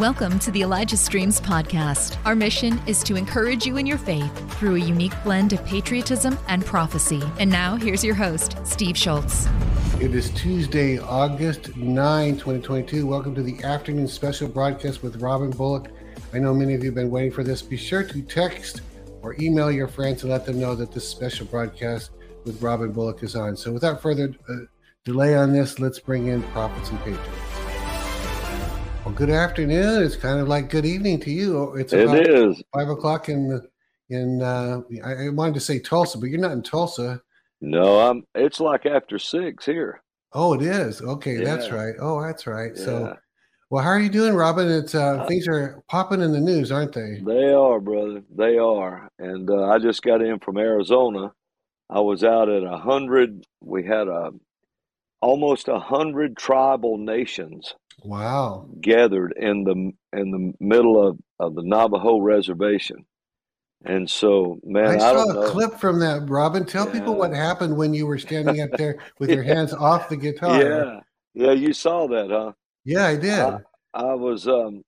Welcome to the Elijah Streams podcast. Our mission is to encourage you in your faith through a unique blend of patriotism and prophecy. And now, here's your host, Steve Shultz. It is Tuesday, August 9, 2022. Welcome to the afternoon special broadcast with Robin Bullock. I know many of you have been waiting for this. Be sure to text or email your friends and let them know that this special broadcast with Robin Bullock is on. So, without further uh, delay on this, let's bring in Prophets and Patriots. Well, good afternoon. It's kind of like good evening to you. Oh, It's It is. five o'clock in in. Uh, I, wanted to say Tulsa, but you're not in Tulsa. No, I'm. It's like after six here. Oh, it is. Okay, that's right. Oh, that's right. So, well, how are you doing, Robin? It's uh, things are popping in the news, aren't they? They are, brother. They are. And uh, I just got in from Arizona. I was out at a hundred. We had a almost a hundred tribal nations Wow. gathered in the in the middle of, of the Navajo reservation. And so, man, I I, saw a know. clip from that, Robin. Tell people what happened when you were standing up there with your hands off the guitar. Yeah, yeah, you saw that, huh? Yeah, I did. I, I was um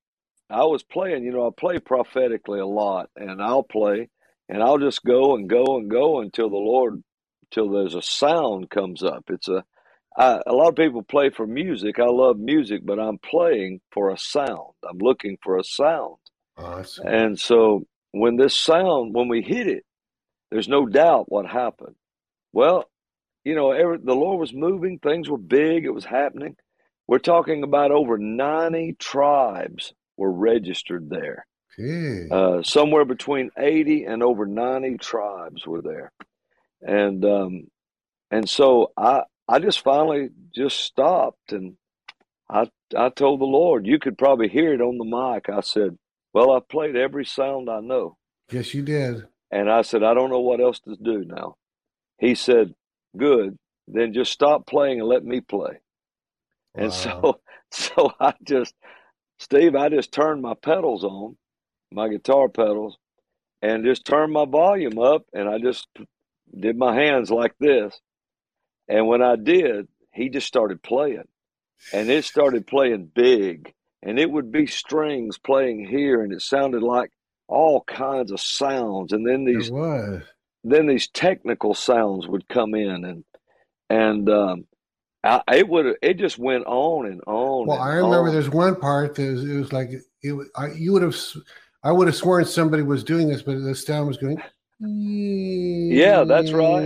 I was playing, you know, I play prophetically a lot and I'll play and I'll just go and go and go until the Lord till there's a sound comes up. It's a I, a lot of people play for music. I love music, but I'm playing for a sound. I'm looking for a sound. awesome. And so when this sound, when we hit it, there's no doubt what happened. Well, you know, every, the Lord was moving. Things were big. It was happening. We're talking about over 90 tribes were registered there. Gee. Uh, somewhere between 80 and over 90 tribes were there. And um, and so I I just finally just stopped and I I told the Lord, you could probably hear it on the mic. I said, Well, I've played every sound I know. yes, you did. And I said, I don't know what else to do now. He said, Good, then just stop playing and let me play. And so so I just Steve, I just turned my pedals on, my guitar pedals, and just turned my volume up and I just did my hands like this. And when I did, he just started playing. And it started playing big. And it would be strings playing here and it sounded like all kinds of sounds. And then these then these technical sounds would come in and and um I, it would it just went on and on. Well, and I remember on. there's one part that was, it was like it. I, you would have, I would have sworn somebody was doing this, but the sound was going. Yeah, that's right.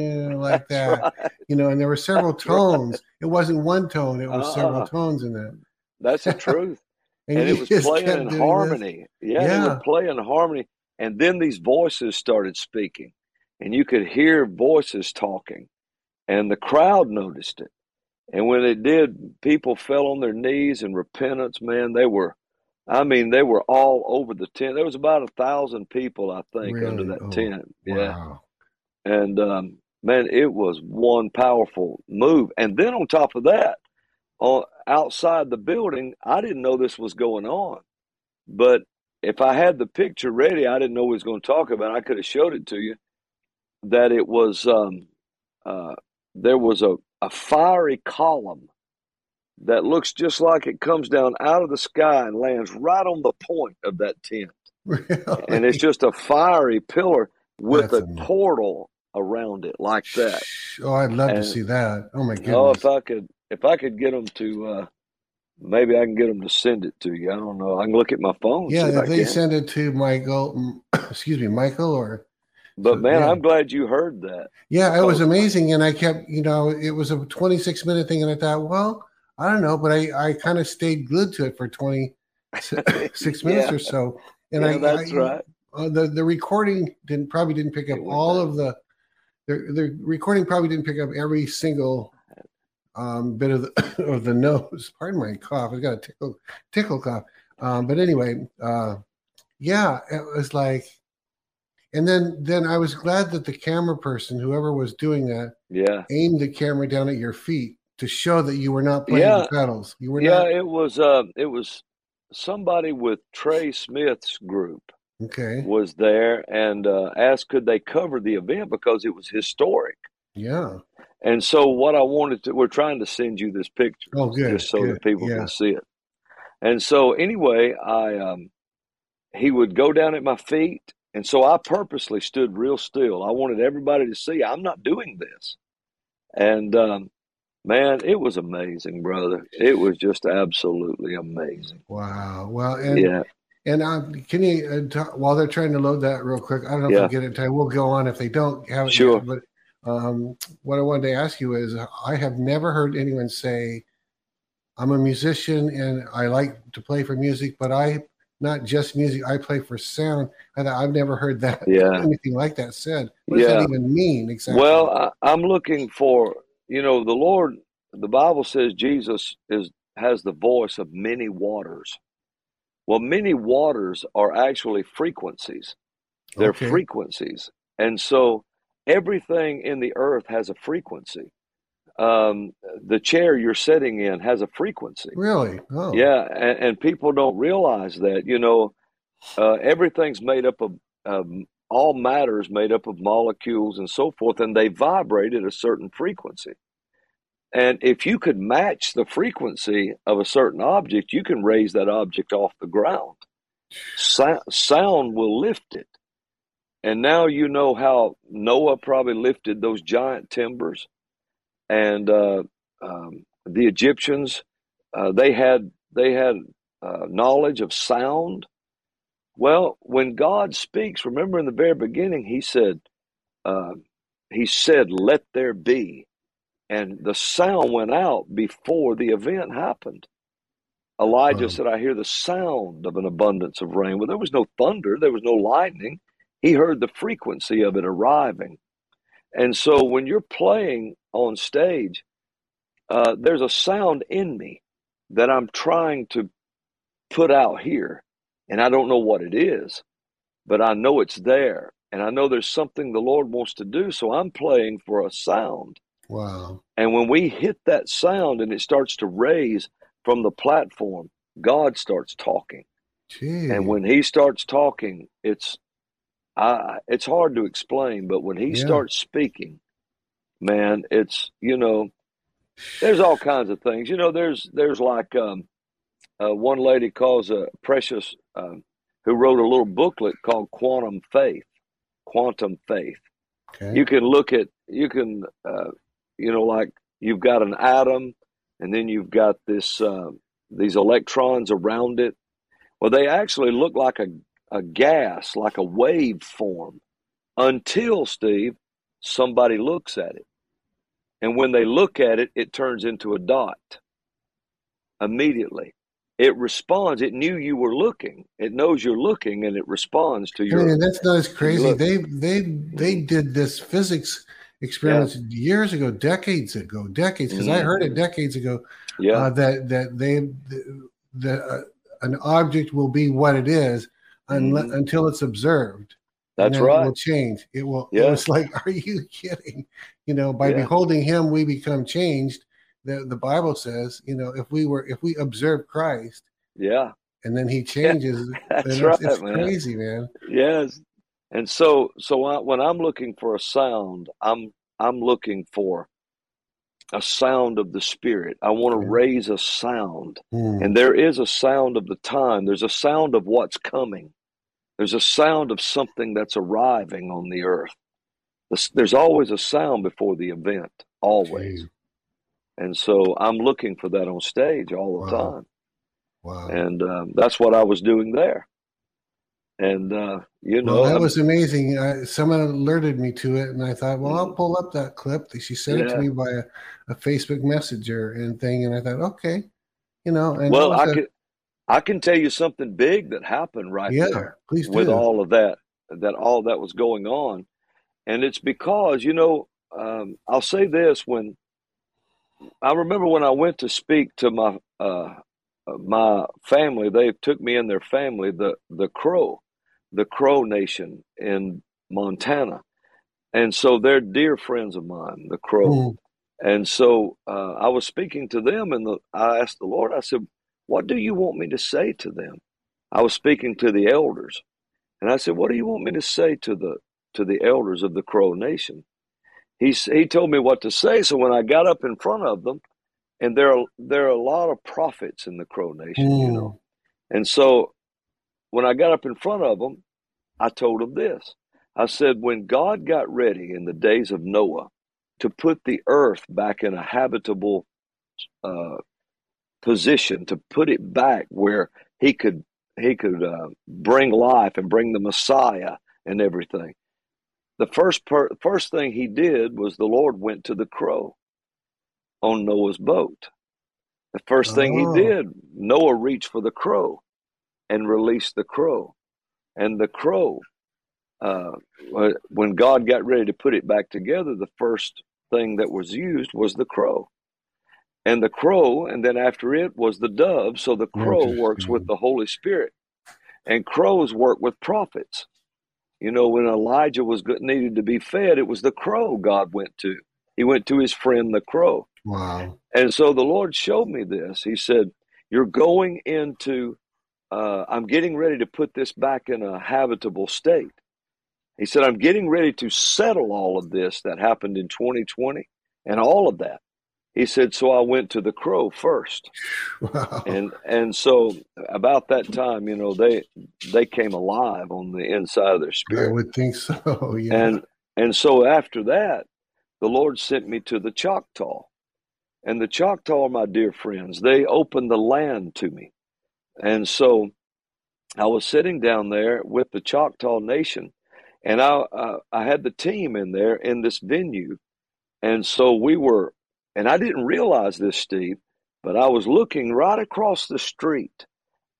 Like that, right. you know. And there were several That's right. tones. It wasn't one tone. It was several Uh-uh. tones in that. That's the truth. and you it was just playing in this. harmony. Yeah, it Yeah. would play in harmony. And then these voices started speaking, and you could hear voices talking, and the crowd noticed it. And when it did, people fell on their knees in repentance. Man, they were, I mean, they were all over the tent. There was about a thousand people, I think, under that Oh, tent. Yeah. Wow. And um, man, it was one powerful move. And then on top of that, on outside the building, I didn't know this was going on. But if I had the picture ready, I didn't know what he was going to talk about. I could have showed it to you. That it was um, uh, there was a, a fiery column that looks just like it comes down out of the sky and lands right on the point of that tent and it's just a fiery pillar with That's a amazing. portal around it like that. Oh, I'd love to see that. Oh my goodness. Oh, if I could, if I could get them to, uh, maybe I can get them to send it to you. I don't know. I can look at my phone. yeah, see if they send it to Michael, excuse me, Michael, or but man, yeah. I'm glad you heard that. yeah, it was amazing. And I kept, you know, it was a 26 minute thing, and I thought, well, I don't know, but I I kind of stayed glued to it for 26 minutes Yeah. or so. And yeah, I, that's I- right. uh, the the recording didn't probably didn't pick up all down. of the the the recording probably didn't pick up every single um, bit of the of the nose. Pardon my cough. I got a tickle tickle cough. Um, but anyway, uh, yeah, it was like, and then then I was glad that the camera person, whoever was doing that, Yeah, aimed the camera down at your feet to show that you were not playing Yeah. the pedals. You were yeah. not It was, uh, it was somebody with Trey Smith's group okay. was there and uh, asked could they cover the event because it was historic. Yeah. And so what I wanted to, we're trying to send you this picture Oh, good, just so good, that people yeah. can see it. And so anyway, I um, he would go down at my feet, and so I purposely stood real still. I wanted everybody to see I'm not doing this. And um, man, it was amazing, brother. It was just absolutely amazing. Wow. Well, and yeah. And um, can you, uh, talk, while they're trying to load that real quick, I don't know if yeah. we get it in time. We'll go on if they don't have it. Sure. Yet, but um, what I wanted to ask you is I have never heard anyone say, I'm a musician and I like to play for music, but I not just music, I play for sound. And I've never heard that yeah. anything like that said. What does that even mean exactly? Well, I, I'm looking for, you know, the Lord, the Bible says Jesus is has the voice of many waters. Well, many waters are actually frequencies. They're okay. frequencies. And so everything in the earth has a frequency. Um, the chair you're sitting in has a frequency. Really? Oh. Yeah. And, and people don't realize that. You know, uh, everything's made up of, um, all matter is made up of molecules and so forth, and they vibrate at a certain frequency. And if you could match the frequency of a certain object, you can raise that object off the ground. So- sound will lift it. And now you know how Noah probably lifted those giant timbers. And uh, um, the Egyptians, uh, they had they had uh, knowledge of sound. Well, when God speaks, remember in the very beginning, He said, uh, He said, "Let there be," and the sound went out before the event happened. Elijah wow. said, I hear the sound of an abundance of rain. Well, there was no thunder, there was no lightning. He heard the frequency of it arriving. And so when you're playing on stage, uh, there's a sound in me that I'm trying to put out here. And I don't know what it is, but I know it's there. And I know there's something the Lord wants to do. So I'm playing for a sound. Wow. And when we hit that sound and it starts to raise from the platform, God starts talking. Gee. And when he starts talking, it's I, it's hard to explain, but when he yeah. starts speaking, man, it's you know, there's all kinds of things. You know, there's there's like um, uh, one lady calls a precious um, who wrote a little booklet called Quantum Faith. Quantum Faith. Okay. You can look at you can uh, you know, like you've got an atom and then you've got this uh, these electrons around it. Well, they actually look like a, a gas, like a wave form, until Steve, somebody looks at it. And when they look at it, it turns into a dot immediately. It responds. It knew you were looking. It knows you're looking, and it responds to your. I mean, that's not as crazy. They they they did this physics experiments yeah. years ago, decades ago, decades. Because mm-hmm. I heard it decades ago. Yeah, uh, that that they that uh, an object will be what it is unless, mm-hmm. until it's observed. That's right. It will change. It will. Yeah. It's like, are you kidding? You know, by yeah. beholding Him, we become changed. The the Bible says, you know, if we were if we observe Christ, yeah, and then He changes. That's right, it's, it's man. crazy, man. Yes, and so, so I, when I'm looking for a sound, I'm I'm looking for a sound of the spirit. I want to raise a sound, mm. and there is a sound of the time. There's a sound of what's coming. There's a sound of something that's arriving on the earth. There's always a sound before the event, always. Jeez. And so I'm looking for that on stage all the wow. time. Wow. And um, that's what I was doing there. And uh, you know, well, that was amazing. I, someone alerted me to it, and I thought, well, I'll pull up that clip. She sent yeah. it to me by a, a, Facebook Messenger and thing, and I thought, okay, you know. And well, I a, can I can tell you something big that happened right yeah, there please do. with all of that that all that was going on, and it's because you know um, I'll say this when I remember when I went to speak to my uh, my family, they took me in their family, the the Crow the Crow Nation in Montana. And so they're dear friends of mine, the Crow. Mm. And so uh, I was speaking to them, and the, I asked the Lord, I said, What do you want me to say to them? I was speaking to the elders. And I said, What do you want me to say to the to the elders of the Crow Nation? He, he told me what to say. So when I got up in front of them, and there are there are a lot of prophets in the Crow Nation, mm. you know. Hmm. And so when I got up in front of them, I told them this. I said, when God got ready in the days of Noah to put the earth back in a habitable uh, position, to put it back where he could he could uh, bring life and bring the Messiah and everything. The first per- first thing he did was the Lord went to the crow on Noah's boat. The first thing oh. he did, Noah reached for the crow and released the crow. And the crow, uh, when God got ready to put it back together, the first thing that was used was the crow. And the crow, and then after it was the dove. So the crow works with the Holy Spirit. And crows work with prophets. You know, when Elijah was needed to be fed, it was the crow God went to. He went to his friend the crow. Wow. And so the Lord showed me this. He said, You're going into, uh, I'm getting ready to put this back in a habitable state. He said, I'm getting ready to settle all of this that happened in 2020 and all of that. He said, so I went to the crow first. Wow. And and so about that time, you know, they they came alive on the inside of their spirit. I would think so. Yeah. And and so after that, the Lord sent me to the Choctaw. And the Choctaw, my dear friends, they opened the land to me. And so I was sitting down there with the Choctaw Nation, and I uh, I had the team in there in this venue, and so we were and I didn't realize this, Steve, but I was looking right across the street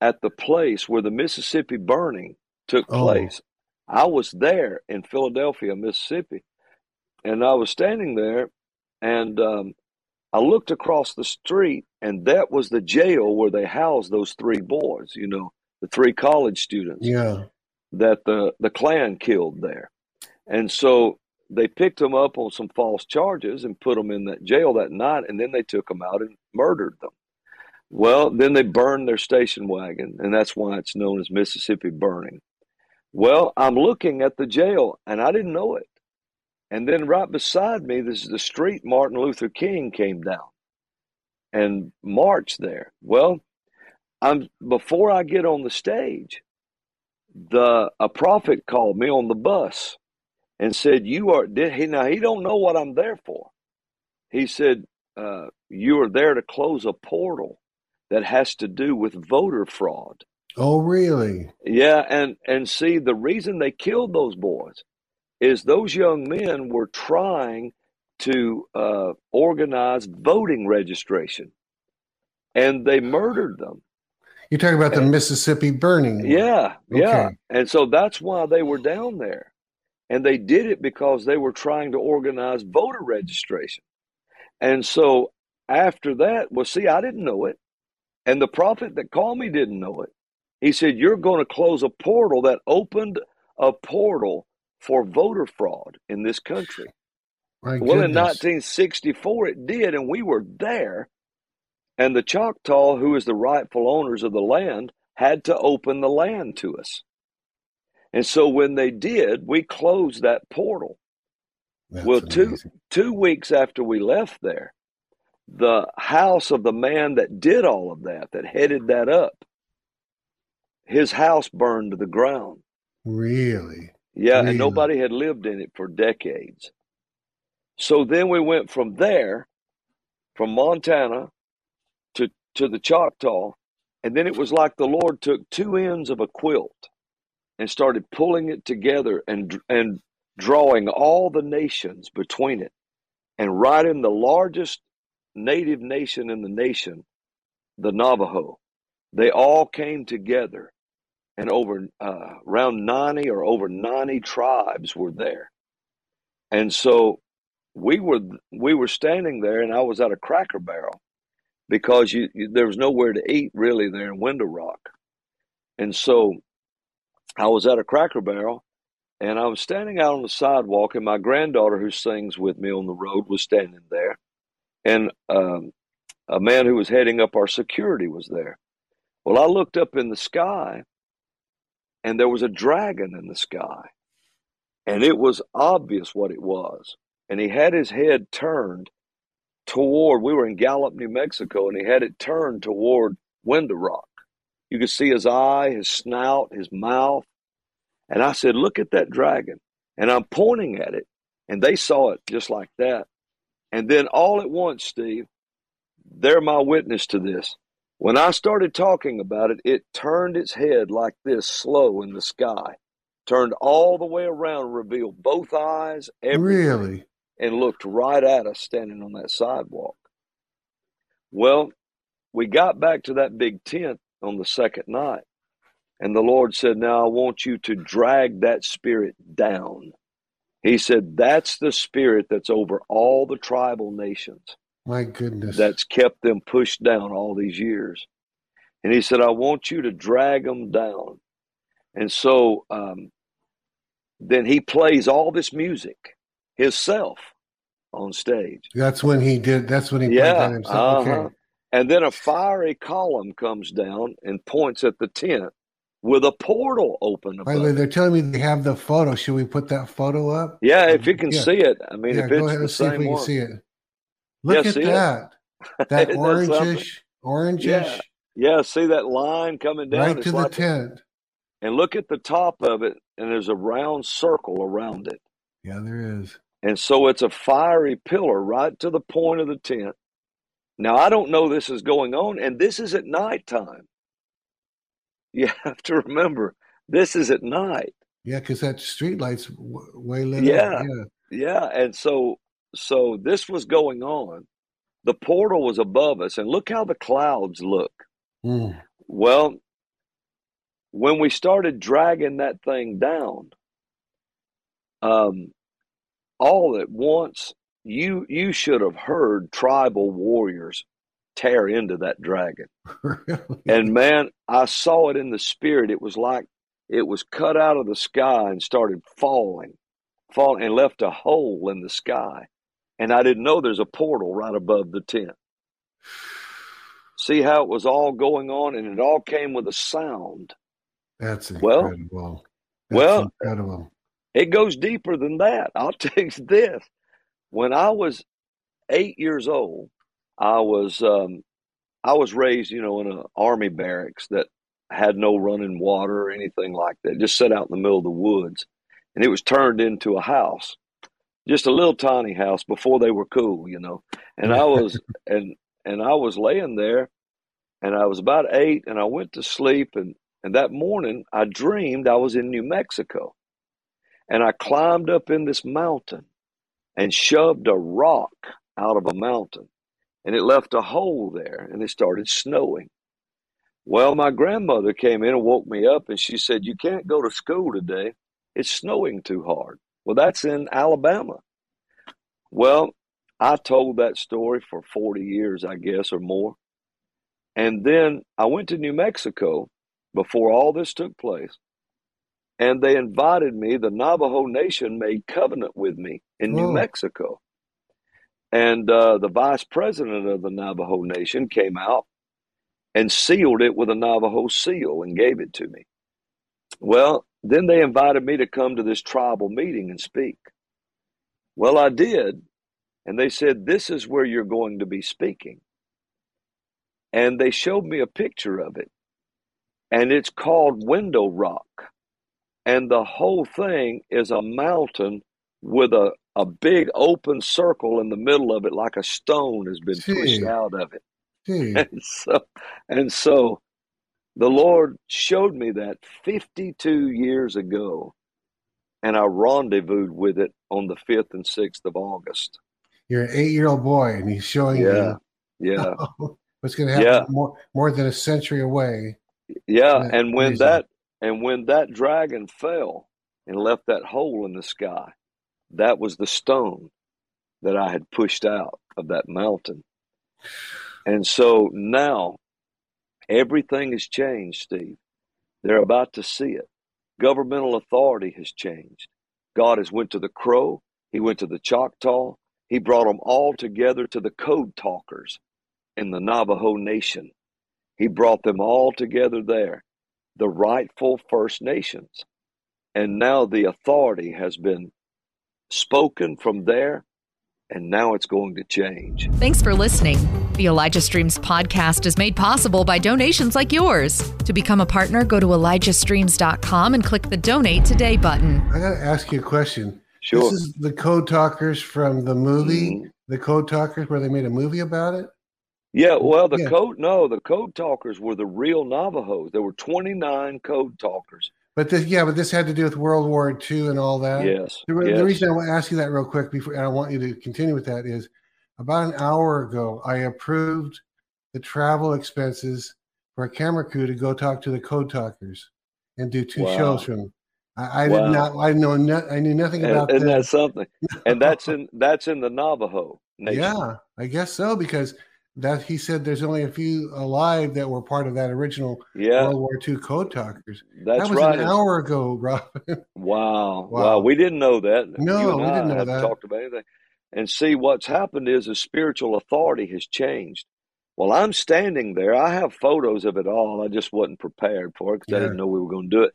at the place where the Mississippi burning took oh. place. I was there in Philadelphia, Mississippi, and I was standing there, and um, I looked across the street, and that was the jail where they housed those three boys. You know, the three college students. Yeah. That the the Klan killed there, and so they picked them up on some false charges and put them in that jail that night, and then they took them out and murdered them. Well, then they burned their station wagon, and that's why it's known as Mississippi Burning. Well, I'm looking at the jail, and I didn't know it. And then right beside me, this is the street Martin Luther King came down and marched there. Well, I'm before I get on the stage, the a prophet called me on the bus and said, "You are." Did he now? He don't know what I'm there for. He said, uh, "You are there to close a portal that has to do with voter fraud." Oh, really? Yeah, and and see, the reason they killed those boys is those young men were trying to uh, organize voting registration, and they murdered them. You're talking about the Mississippi burning. Yeah, okay. yeah, and so that's why they were down there. And they did it because they were trying to organize voter registration. And so after that, well, see, I didn't know it. And the prophet that called me didn't know it. He said, You're going to close a portal that opened a portal for voter fraud in this country. My well, goodness. in 1964, it did, and we were there. And the Choctaw, who is the rightful owners of the land, had to open the land to us. And so when they did, we closed that portal. That's well, two two weeks after we left there, the house of the man that did all of that, that headed that up, his house burned to the ground. Really? Yeah, really? and nobody had lived in it for decades. So then we went from there, from Montana to to the Choctaw, and then it was like the Lord took two ends of a quilt and started pulling it together and and drawing all the nations between it and right in the largest native nation in the nation the navajo they all came together and over uh, around 90 or over 90 tribes were there and so we were we were standing there and i was at a cracker barrel because you, you there was nowhere to eat really there in window rock and so I was at a Cracker Barrel and I was standing out on the sidewalk, and my granddaughter, who sings with me on the road, was standing there. And um, a man who was heading up our security was there. Well, I looked up in the sky, and there was a dragon in the sky. And it was obvious what it was. And he had his head turned toward, we were in Gallup, New Mexico, and he had it turned toward Window Rock. You could see his eye, his snout, his mouth. And I said, Look at that dragon. And I'm pointing at it. And they saw it just like that. And then all at once, Steve, they're my witness to this. When I started talking about it, it turned its head like this, slow in the sky, turned all the way around, revealed both eyes, everything, Really? and looked right at us standing on that sidewalk. Well, we got back to that big tent on the second night, and the Lord said, Now I want you to drag that spirit down. He said, That's the spirit that's over all the tribal nations My goodness. that's kept them pushed down all these years. And he said, I want you to drag them down. And so um, then he plays all this music himself on stage. That's when he did. That's when he played Yeah. that himself. Uh-huh. Okay. And then a fiery column comes down and points at the tent with a portal open By the way, they're telling me they have the photo. Should we put that photo up? Yeah, if you can Yeah. see it. I mean, yeah, if go it's ahead the and see if same we can one. see it. Look Yeah, at see it? that. That that orangish, orangish, Yeah, Yeah, see that line coming down? right to the like a- tent. and look at the top of it, and there's a round circle around it. Yeah, there is. And so it's a fiery pillar right to the point of the tent. Now, I don't know this is going on, and this is at nighttime. You have to remember, this is at night. Yeah, because that street light's w- way lit Yeah. up. Yeah. Yeah, and so so this was going on. The portal was above us, and look how the clouds look. Mm. Well, when we started dragging that thing down, um, all at once, you you should have heard tribal warriors tear into that dragon. really? And man, I saw it in the spirit. It was like it was cut out of the sky and started falling, falling, and left a hole in the sky. And I didn't know there's a portal right above the tent. See how it was all going on, and it all came with a sound. That's Well- incredible. That's well, incredible. It goes deeper than that. I'll tell you this. When I was eight years old, I was um, I was raised, you know, in an army barracks that had no running water or anything like that. Just set out in the middle of the woods, and it was turned into a house, just a little tiny house before they were cool, you know. And I was and and I was laying there, and I was about eight, and I went to sleep, and and that morning I dreamed I was in New Mexico and I climbed up in this mountain and shoved a rock out of a mountain, and it left a hole there, and it started snowing. Well, my grandmother came in and woke me up, and she said, "You can't go to school today. It's snowing too hard." Well, that's in Alabama. Well, I told that story for 40 years, I guess, or more. And then I went to New Mexico before all this took place and they invited me. The Navajo Nation made covenant with me in New Oh. Mexico, and uh, the vice president of the Navajo Nation came out and sealed it with a Navajo seal and gave it to me. Well, then they invited me to come to this tribal meeting and speak. Well, I did, and they said, "This is where you're going to be speaking." And they showed me a picture of it, and it's called Window Rock. And the whole thing is a mountain with a, a big open circle in the middle of it like a stone has been pushed out of it. Gee, and so and so the lord showed me that 52 years ago and i rendezvoused with it on the 5th and 6th of august you're an eight-year-old boy, and he's showing yeah you yeah what's going to happen Yeah. more more than a century away. yeah That's and when that and when that dragon fell and left that hole in the sky that was the stone that i had pushed out of that mountain and so now everything has changed steve they're about to see it governmental authority has changed god has went to the crow he went to the choctaw he brought them all together to the code talkers in the navajo nation he brought them all together there the rightful First Nations. And now the authority has been spoken from there and now it's going to change. Thanks for listening. The Elijah Streams podcast is made possible by donations like yours. To become a partner, go to ElijahStreams.com and click the donate today button. I got to ask you a question. Sure. This is the Code Talkers from the movie, mm-hmm. The Code Talkers, where they made a movie about it? Yeah, well, the yeah. code, no, the Code Talkers were the real Navajos. There were 29 Code Talkers. But this, yeah, but this had to do with World War II and all that. Yes. The, yes. the reason I want to ask you that real quick before, and I want you to continue with that is about an hour ago, I approved the travel expenses for a camera crew to go talk to the code talkers and do two wow. shows from. I, I wow. did not. I know. No, I knew nothing about and, and that's something. and that's in that's in the Navajo nation. Yeah, I guess so because that he said there's only a few alive that were part of that original yeah. World War II code talkers. That's that was right. an hour ago, Robin. Wow. wow. wow. We didn't know that. No, we didn't know that. Talked about anything. And see, what's happened is the spiritual authority has changed. Well, I'm standing there. I have photos of it all. I just wasn't prepared for it because yeah. I didn't know we were going to do it.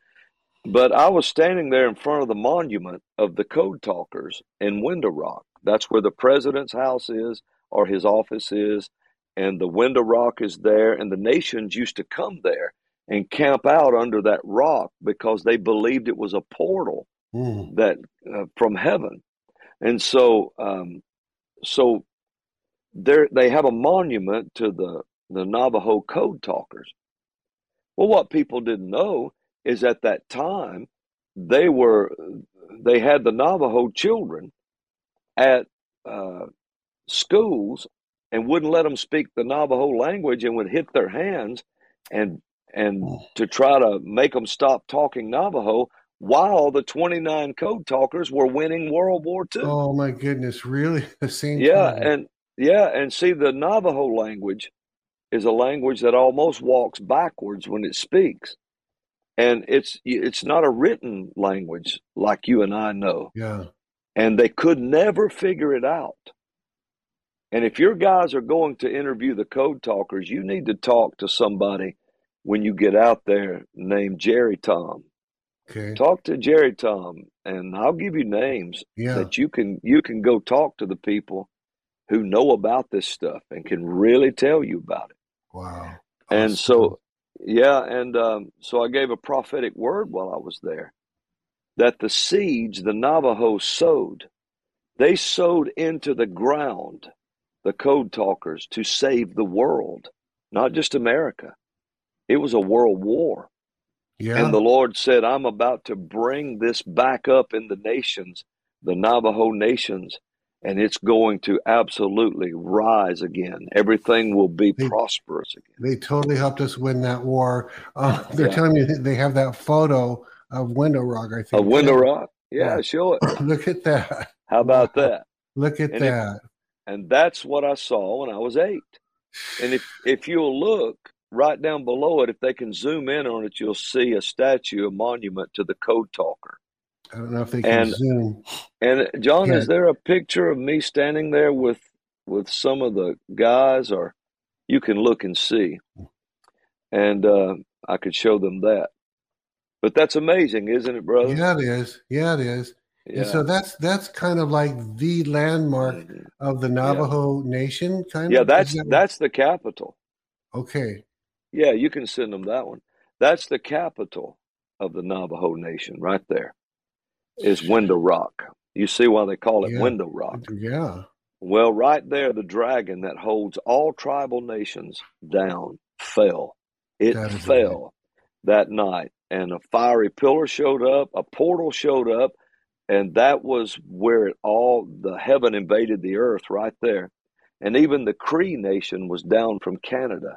But I was standing there in front of the monument of the code talkers in Window Rock. That's where the president's house is or his office is and the window rock is there, and the nations used to come there and camp out under that rock because they believed it was a portal mm. that uh, from heaven, and so um, so there they have a monument to the the Navajo code talkers. Well, what people didn't know is at that time they were they had the Navajo children at uh, schools and wouldn't let them speak the Navajo language and would hit their hands and and to try to make them stop talking Navajo while the 29 code talkers were winning World War II. Oh my goodness, really? The same Yeah, time. and yeah, and see the Navajo language is a language that almost walks backwards when it speaks. And it's it's not a written language like you and I know. Yeah. And they could never figure it out. And if your guys are going to interview the code talkers, you need to talk to somebody when you get out there named Jerry Tom. Okay. Talk to Jerry Tom, and I'll give you names yeah. that you can you can go talk to the people who know about this stuff and can really tell you about it. Wow. Awesome. And so, yeah, and um, so I gave a prophetic word while I was there that the seeds the Navajo sowed, they sowed into the ground the code talkers to save the world, not just America. It was a world war. Yeah. And the Lord said, I'm about to bring this back up in the nations, the Navajo nations, and it's going to absolutely rise again. Everything will be they, prosperous again. They totally helped us win that war. Uh, they're yeah. telling me they have that photo of Window Rock, I think. Of Window Rock? Yeah, yeah. show it. Look at that. How about that? Look at and that. If, and that's what I saw when I was eight. And if, if you'll look right down below it, if they can zoom in on it, you'll see a statue, a monument to the code talker. I don't know if they can and, zoom. And John, yeah. is there a picture of me standing there with with some of the guys, or you can look and see, and uh, I could show them that. But that's amazing, isn't it, brother? Yeah, it is. Yeah, it is. Yeah. And so that's that's kind of like the landmark mm-hmm. of the Navajo yeah. Nation, kind yeah, of. Yeah, that's that that's the capital. Okay. Yeah, you can send them that one. That's the capital of the Navajo Nation, right there. Is Window Rock. You see why they call it yeah. Window Rock? Yeah. Well, right there, the dragon that holds all tribal nations down fell. It fell that night, and a fiery pillar showed up, a portal showed up, and that was where it all the heaven invaded the earth right there and even the cree nation was down from canada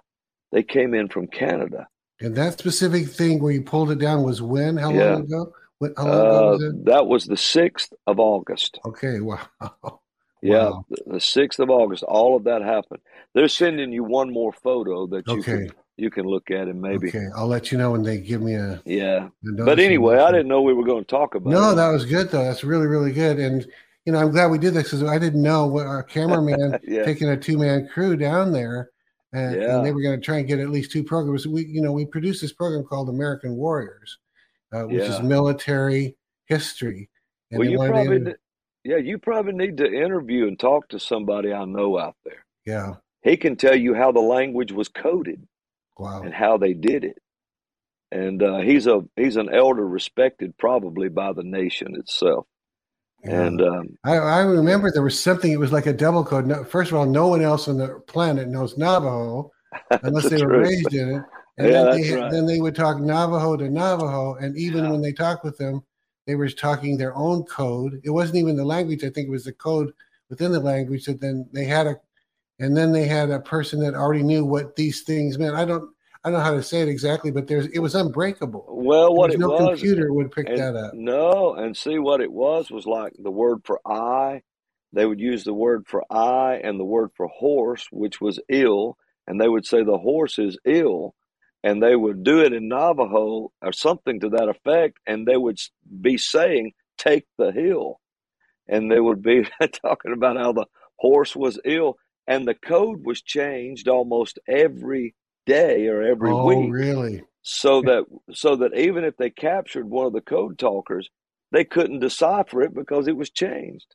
they came in from canada and that specific thing where you pulled it down was when how yeah. long ago what, how long ago was uh, it? that was the 6th of august okay wow yeah wow. the 6th of august all of that happened they're sending you one more photo that you okay. can you can look at and maybe. Okay, I'll let you know when they give me a yeah. But anyway, I didn't know we were going to talk about. No, it. that was good though. That's really really good, and you know I'm glad we did this because I didn't know what our cameraman yeah. taking a two man crew down there, and, yeah. and they were going to try and get at least two programs. We you know we produced this program called American Warriors, uh, which yeah. is military history. And well, you probably did, Yeah, you probably need to interview and talk to somebody I know out there. Yeah. He can tell you how the language was coded Wow. and how they did it. And uh, he's a he's an elder respected probably by the nation itself. Yeah. And um, I, I remember there was something. It was like a double code. No, first of all, no one else on the planet knows Navajo unless they were true. raised in it. And Yeah, then, they, right. then they would talk Navajo to Navajo, and even Yeah. when they talked with them, they were talking their own code. It wasn't even the language. I think it was the code within the language that then they had a, and then they had a person that already knew what these things meant. I don't, I don't know how to say it exactly, but there's, it was unbreakable. well, what it no was, computer would pick and that up. no, and see what it was was like the word for I. They would use the word for I and the word for horse, which was ill, and they would say the horse is ill, and they would do it in Navajo or something to that effect, and they would be saying, "Take the hill," and they would be talking about how the horse was ill, and the code was changed almost every day or every Oh, week really? so that so that even if they captured one of the code talkers, they couldn't decipher it because it was changed.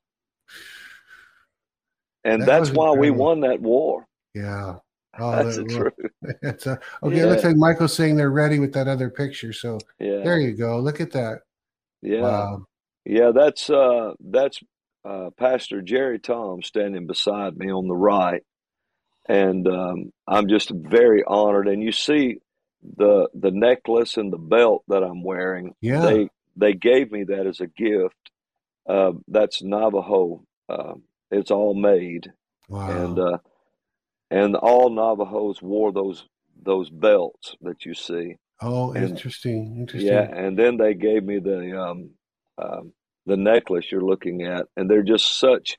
And That that's why we won that war. Yeah. Oh, That's that- the well, truth. It's a, okay, looks Yeah. like Michael's saying they're ready with that other picture. So Yeah, there you go. Look at that. yeah, Wow. yeah. That's uh, that's uh, Pastor Jerry Tom standing beside me on the right, and um, I'm just very honored. And you see the the necklace and the belt that I'm wearing. Yeah. They they gave me that as a gift. Uh, that's Navajo. Uh, it's all made, Wow. and uh, and all Navajos wore those those belts that you see. oh, and- interesting. Interesting. Yeah, and then they gave me the um, um, the necklace you're looking at, and they're just such,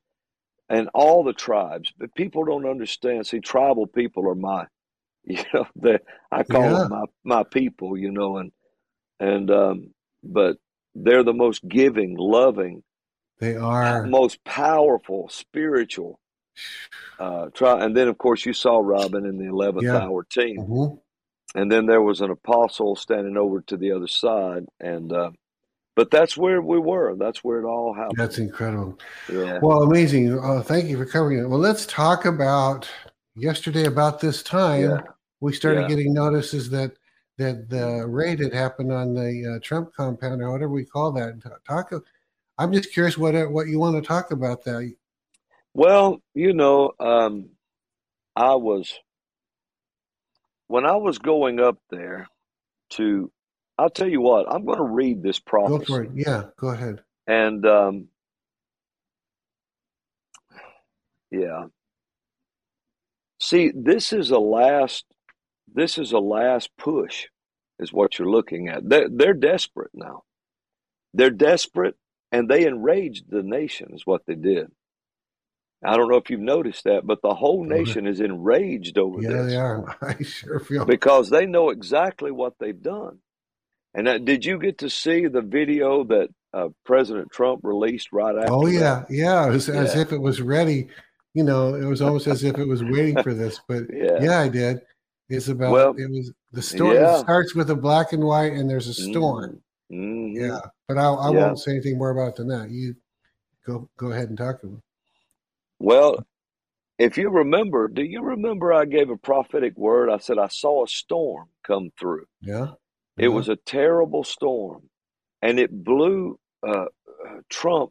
and all the tribes. But people don't understand. See, tribal people are my, you know, they I call Yeah. them my my people, you know, and and um, but they're the most giving, loving, They are. most powerful, spiritual. Uh, try, and then of course you saw Robin in the eleventh Yeah. hour team Mhm. and then there was an apostle standing over to the other side and uh, but that's where we were that's where it all happened That's incredible. yeah Well, amazing. Uh, thank you for covering it. Well, let's talk about yesterday. About this time, Yeah. we started Yeah. getting notices that that the raid had happened on the uh, Trump compound or whatever we call that. Talk. I'm just curious what what you want to talk about that. well you know um, i was when i was going up there to i'll tell you what i'm going to read this Go prophecy for it. Yeah, go ahead. and um, yeah see this is a last this is a last push is what you're looking at they're, they're desperate now they're desperate and they enraged the nation is what they did i don't know if you've noticed that but the whole nation is enraged over Yeah, this Yeah, they are. I sure feel. because they know exactly what they've done. And uh, did you get to see the video that uh, President Trump released right after? Oh that? yeah, yeah. It was as if it was ready. You know, it was almost as if it was waiting for this. But Yeah. yeah, I did. It's about Well, it was the story. yeah. Starts with a black and white, and there's a storm. Mhm. Yeah, but I, I Yeah. won't say anything more about it than that. You go go ahead and talk to him. Well, if you remember, do you remember I gave a prophetic word? I said I saw a storm come through. Yeah, It was a terrible storm, and it blew uh, uh, Trump.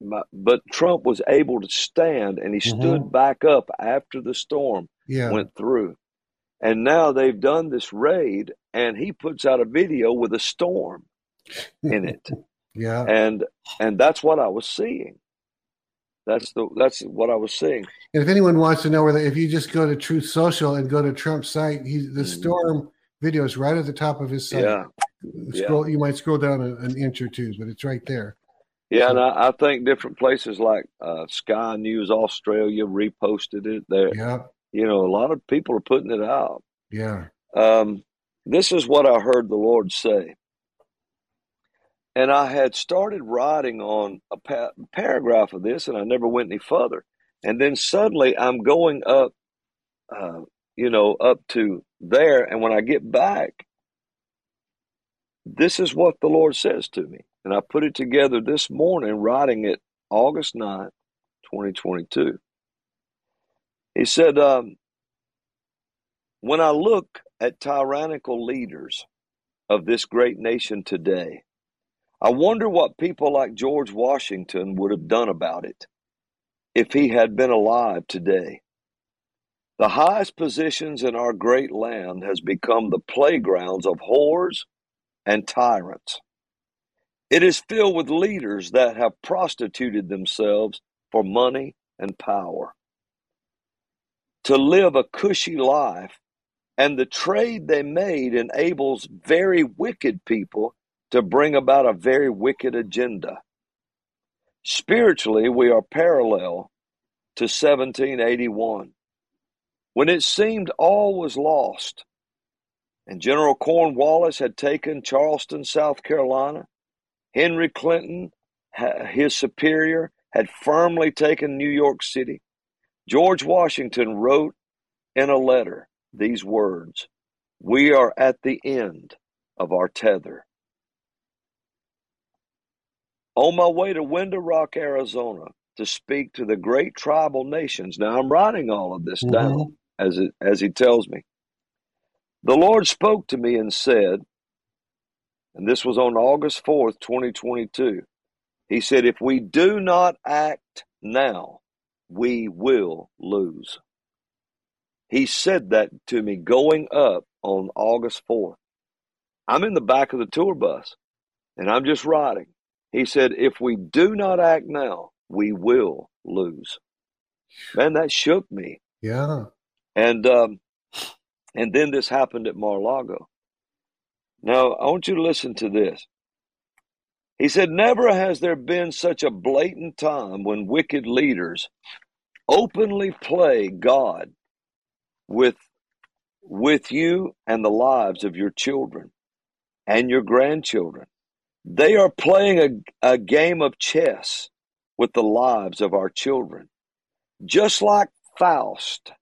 But but Trump was able to stand, and he stood back up after the storm yeah. went through. And now they've done this raid, and he puts out a video with a storm in it, yeah, and and that's what I was seeing. That's the that's what I was seeing. and if anyone wants to know where, the, if you just go to Truth Social and go to Trump's site, he the Mhm. storm video is right at the top of his site. Yeah, Scroll. You might scroll down an inch or two, but it's right there. yeah, and I, I think different places like uh, Sky News Australia reposted it. There, Yeah, you know, a lot of people are putting it out. yeah. Um, this is what I heard the Lord say. And I had started writing on a pa- paragraph of this, and I never went any further. And then suddenly I'm going up, uh, you know, up to there. And when I get back, this is what the Lord says to me. And I put it together this morning, writing it August 9th, 2022. He said, um, When I look at tyrannical leaders of this great nation today, I wonder what people like George Washington would have done about it if he had been alive today. The highest positions in our great land has become the playgrounds of whores and tyrants. It is filled with leaders that have prostituted themselves for money and power. To live a cushy life, and the trade they made enables very wicked people to bring about a very wicked agenda. Spiritually, we are parallel to 1781 when it seemed all was lost, and General Cornwallis had taken Charleston, South Carolina, Henry Clinton, his superior, had firmly taken New York City. George Washington wrote in a letter these words We are at the end of our tether. On my way to Window Rock, Arizona, to speak to the great tribal nations. Now I'm writing all of this mm-hmm. down as it, as he tells me. The Lord spoke to me and said, and this was on August 4th, 2022. He said, If we do not act now, we will lose. He said that to me going up on August 4th. I'm in the back of the tour bus and I'm just riding. He said, If we do not act now, we will lose. Man, that shook me. Yeah. And um, and then this happened at Mar-a-Lago. Now I want you to listen to this. He said, Never has there been such a blatant time when wicked leaders openly play God with with you and the lives of your children and your grandchildren. They are playing a, a game of chess with the lives of our children. Just like Faust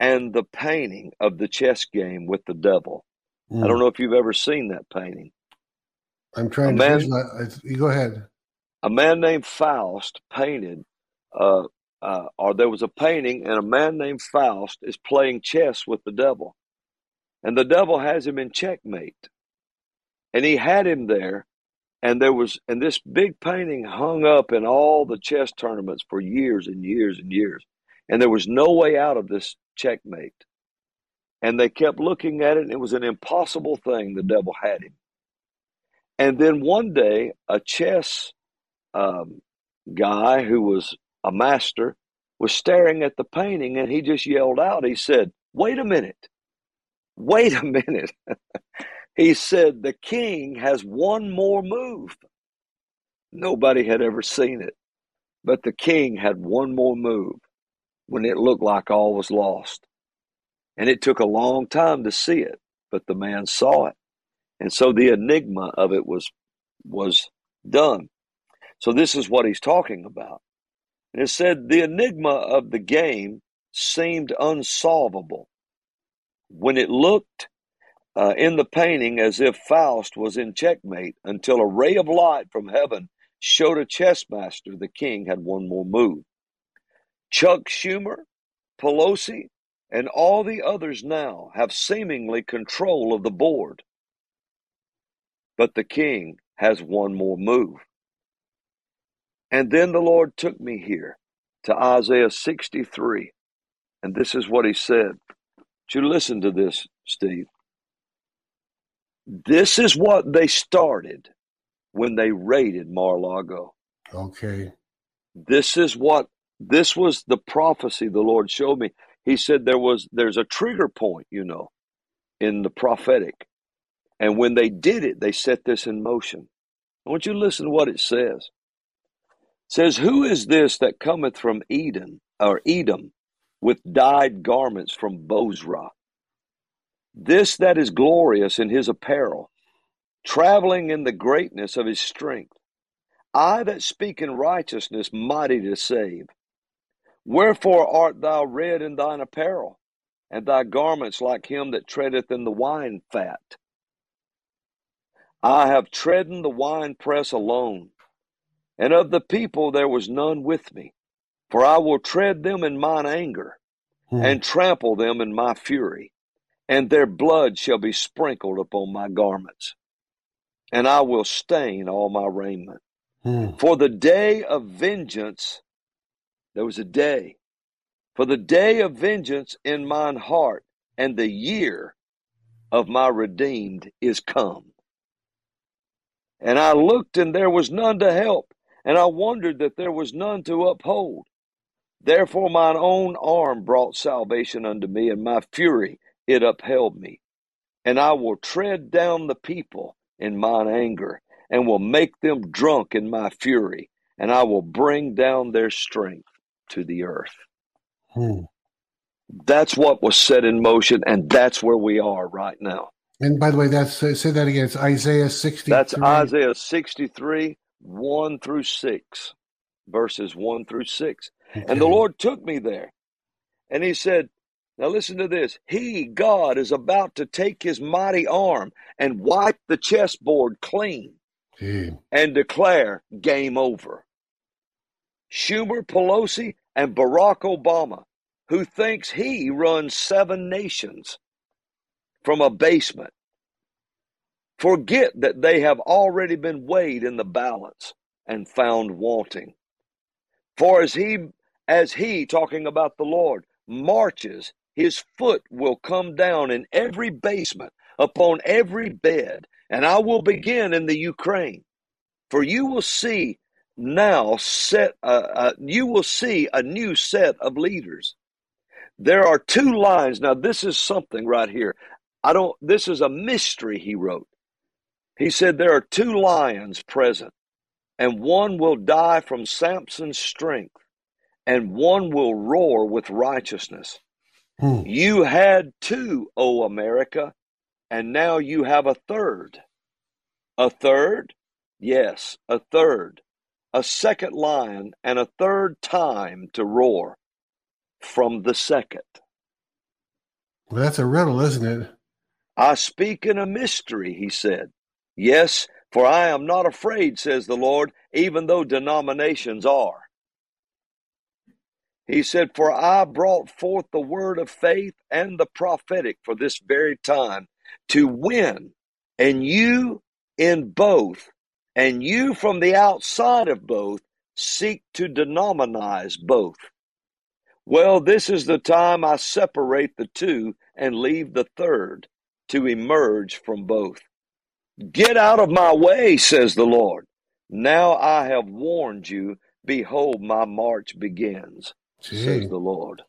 and the painting of the chess game with the devil. Mm. I don't hmm. know if you've ever seen that painting. I'm trying a to man. You go ahead. A man named Faust painted, uh, uh, or there was a painting, and a man named Faust is playing chess with the devil. And the devil has him in checkmate. And he had him there and there was and this big painting hung up in all the chess tournaments for years and years and years and there was no way out of this checkmate. And they kept looking at it and it was an impossible thing the devil had him. And then one day a chess um, guy who was a master was staring at the painting and he just yelled out. He said wait a minute. Wait a minute. He said, The king has one more move. Nobody had ever seen it, but the king had one more move when it looked like all was lost. And it took a long time to see it, but the man saw it. And so the enigma of it was was done. So this is what he's talking about. And it said the enigma of the game seemed unsolvable. When it looked uh, in the painting as if Faust was in checkmate until a ray of light from heaven showed a chess master the king had one more move. Chuck Schumer, Pelosi, and all the others now have seemingly control of the board. But the king has one more move. And then the Lord took me here to Isaiah 63. And this is what he said. You listen to this, Steve. This is what they started when they raided Mar-Lago. Okay. This is what this was the prophecy the Lord showed me. He said there was there's a trigger point, you know, in the prophetic. And when they did it, they set this in motion. I want you to listen to what it says. It says, Who is this that cometh from Eden or Edom with dyed garments from Bozrah? This that is glorious in his apparel, traveling in the greatness of his strength. I that speak in righteousness, mighty to save. Wherefore art thou red in thine apparel, and thy garments like him that treadeth in the wine fat? I have trodden the winepress alone, and of the people there was none with me. For I will tread them in mine anger, hmm. and trample them in my fury, and their blood shall be sprinkled upon my garments, and I will stain all my raiment. Hmm. For the day of vengeance, there was a day, for the day of vengeance in mine heart, and the year of my redeemed is come. And I looked, and there was none to help, and I wondered that there was none to uphold. Therefore mine own arm brought salvation unto me, and my fury it upheld me. And I will tread down the people in mine anger, and will make them drunk in my fury, and I will bring down their strength to the earth. Hmm. That's what was set in motion, and that's where we are right now. And by the way, that's uh, say that again. It's Isaiah 63. That's Isaiah 63, 1 through 6, verses 1 through 6. Okay. And the Lord took me there. And he said, Now listen to this. He, God, is about to take his mighty arm and wipe the chessboard clean Gee. and declare game over. Schumer, Pelosi, and Barack Obama, who thinks he runs seven nations from a basement, forget that they have already been weighed in the balance and found wanting. For as he as he, talking about the Lord, marches, his foot will come down in every basement, upon every bed, and I will begin in the Ukraine. For you will see now set, uh, uh, you will see a new set of leaders. There are two lines. Now, this is something right here. I don't, this is a mystery he wrote. He said there are two lions present, and one will die from Samson's strength, and one will roar with righteousness. Hmm. You had two, O America, and now you have a third. A third? Yes, a third. A second lion and a third time to roar from the second. Well, that's a riddle, isn't it? I speak in a mystery, he said. Yes, for I am not afraid, says the Lord, even though denominations are. He said, For I brought forth the word of faith and the prophetic for this very time to win, and you in both, and you from the outside of both seek to denominize both. Well, this is the time I separate the two and leave the third to emerge from both. Get out of my way, says the Lord. Now I have warned you. Behold, my march begins. Gee. says the Lord.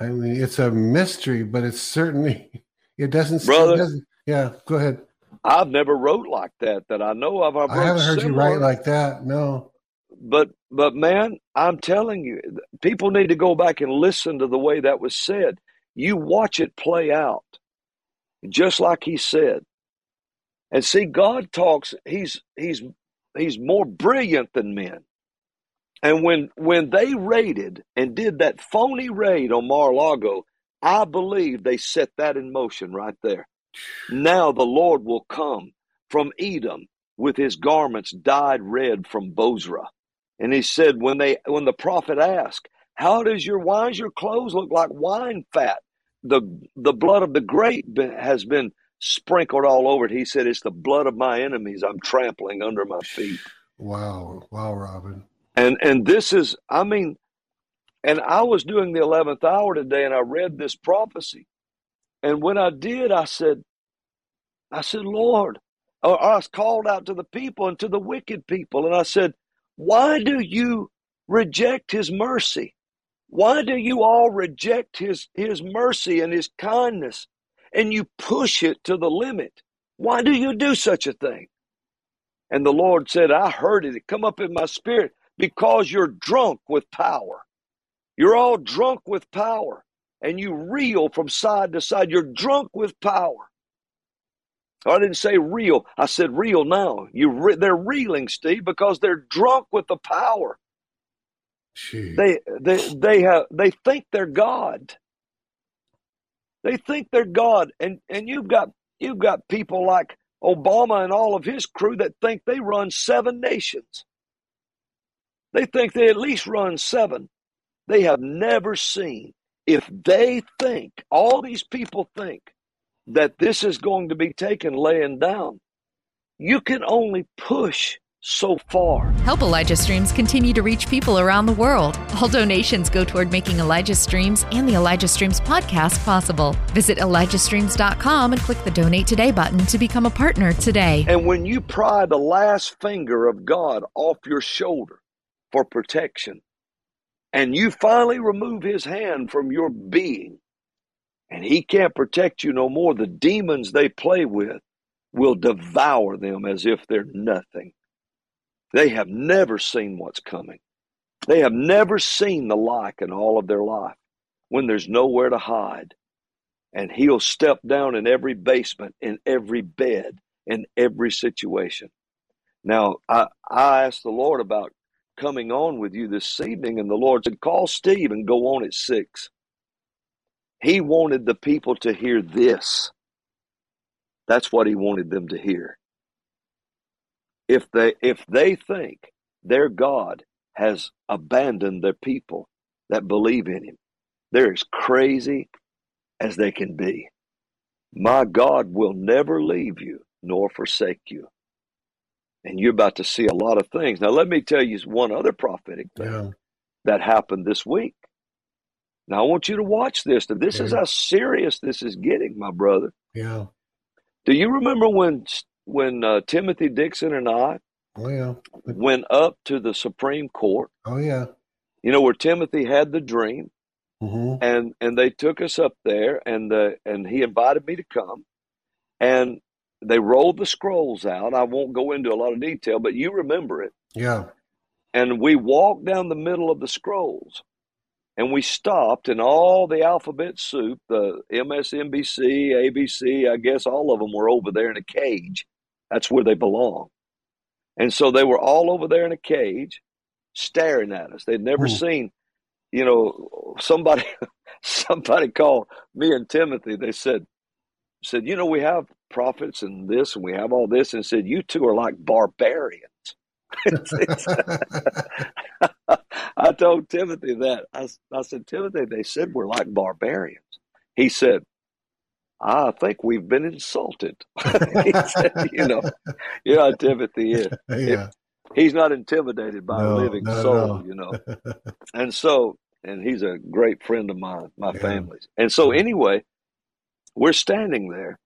I mean, it's a mystery, but it's certainly it doesn't. Brother, it doesn't, yeah, go ahead. I've never wrote like that that I know of. I've I haven't heard similar, you write like that. No. But but man, I'm telling you, people need to go back and listen to the way that was said. You watch it play out, just like he said, and see God talks. He's he's he's more brilliant than men. And when when they raided and did that phony raid on Mar-a-Lago, I believe they set that in motion right there. Now the Lord will come from Edom with his garments dyed red from Bozrah. And he said, when they when the prophet asked, How does your why does your clothes look like wine fat? The the blood of the grape has been sprinkled all over it. He said, It's the blood of my enemies I'm trampling under my feet. Wow. Wow, Robin. And and this is, I mean, and I was doing the eleventh hour today, and I read this prophecy, and when I did, I said, I said, Lord, or I was called out to the people and to the wicked people, and I said, why do you reject His mercy? Why do you all reject His His mercy and His kindness, and you push it to the limit? Why do you do such a thing? And the Lord said, I heard it. It come up in my spirit because you're drunk with power. You're all drunk with power and you reel from side to side. You're drunk with power. I didn't say real. I said real now. You re- they're reeling, Steve, because they're drunk with the power. Jeez. They they they have they think they're God. They think they're God, and and you've got you've got people like Obama and all of his crew that think they run seven nations. They think they at least run seven. They have never seen. If they think, all these people think that this is going to be taken laying down, you can only push so far. Help Elijah Streams continue to reach people around the world. All donations go toward making Elijah Streams and the Elijah Streams podcast possible. Visit ElijahStreams.com and click the donate today button to become a partner today. And when you pry the last finger of God off your shoulder for protection, and you finally remove his hand from your being, and he can't protect you no more, the demons they play with will devour them as if they're nothing. They have never seen what's coming. They have never seen the like in all of their life when there's nowhere to hide. And he'll step down in every basement, in every bed, in every situation. Now, I, I asked the Lord about coming on with you this evening, and the Lord said, Call Steve and go on at six. He wanted the people to hear this. That's what he wanted them to hear if they if they think their God has abandoned their people that believe in him, they're as crazy as they can be. My God will never leave you nor forsake you. And you're about to see a lot of things. Now, let me tell you one other prophetic thing yeah. that happened this week. Now, I want you to watch this. This yeah. is how serious this is getting, my brother. Yeah. Do you remember when when uh, Timothy Dixon and I oh, yeah. went up to the Supreme Court. Oh yeah. You know where Timothy had the dream, mm-hmm. and and they took us up there, and the and he invited me to come, and they rolled the scrolls out. I won't go into a lot of detail, but you remember it. Yeah. And we walked down the middle of the scrolls, and we stopped, and all the alphabet soup, the MSNBC, ABC, I guess all of them were over there in a cage that's where they belong. And so they were all over there in a cage staring at us. They'd never hmm. seen, you know, somebody somebody called me and Timothy. They said said, you know, we have prophets and this and we have all this and said, you two are like barbarians. I told Timothy that. I, I said, Timothy, they said we're like barbarians. He said, I think we've been insulted. said, you know, you know how Timothy is. Yeah. He's not intimidated by no, a living no, soul, no. you know. and so, and he's a great friend of mine, my yeah. family's. And so, anyway, we're standing there.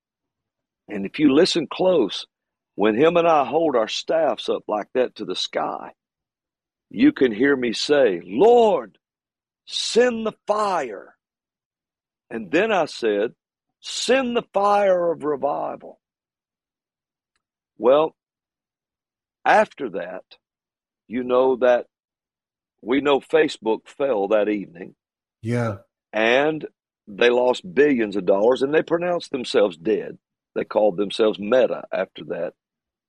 And if you listen close, when him and I hold our staffs up like that to the sky, you can hear me say, Lord, send the fire. And then I said, Send the fire of revival. Well, after that, you know that we know Facebook fell that evening. Yeah. And they lost billions of dollars and they pronounced themselves dead. They called themselves Meta after that,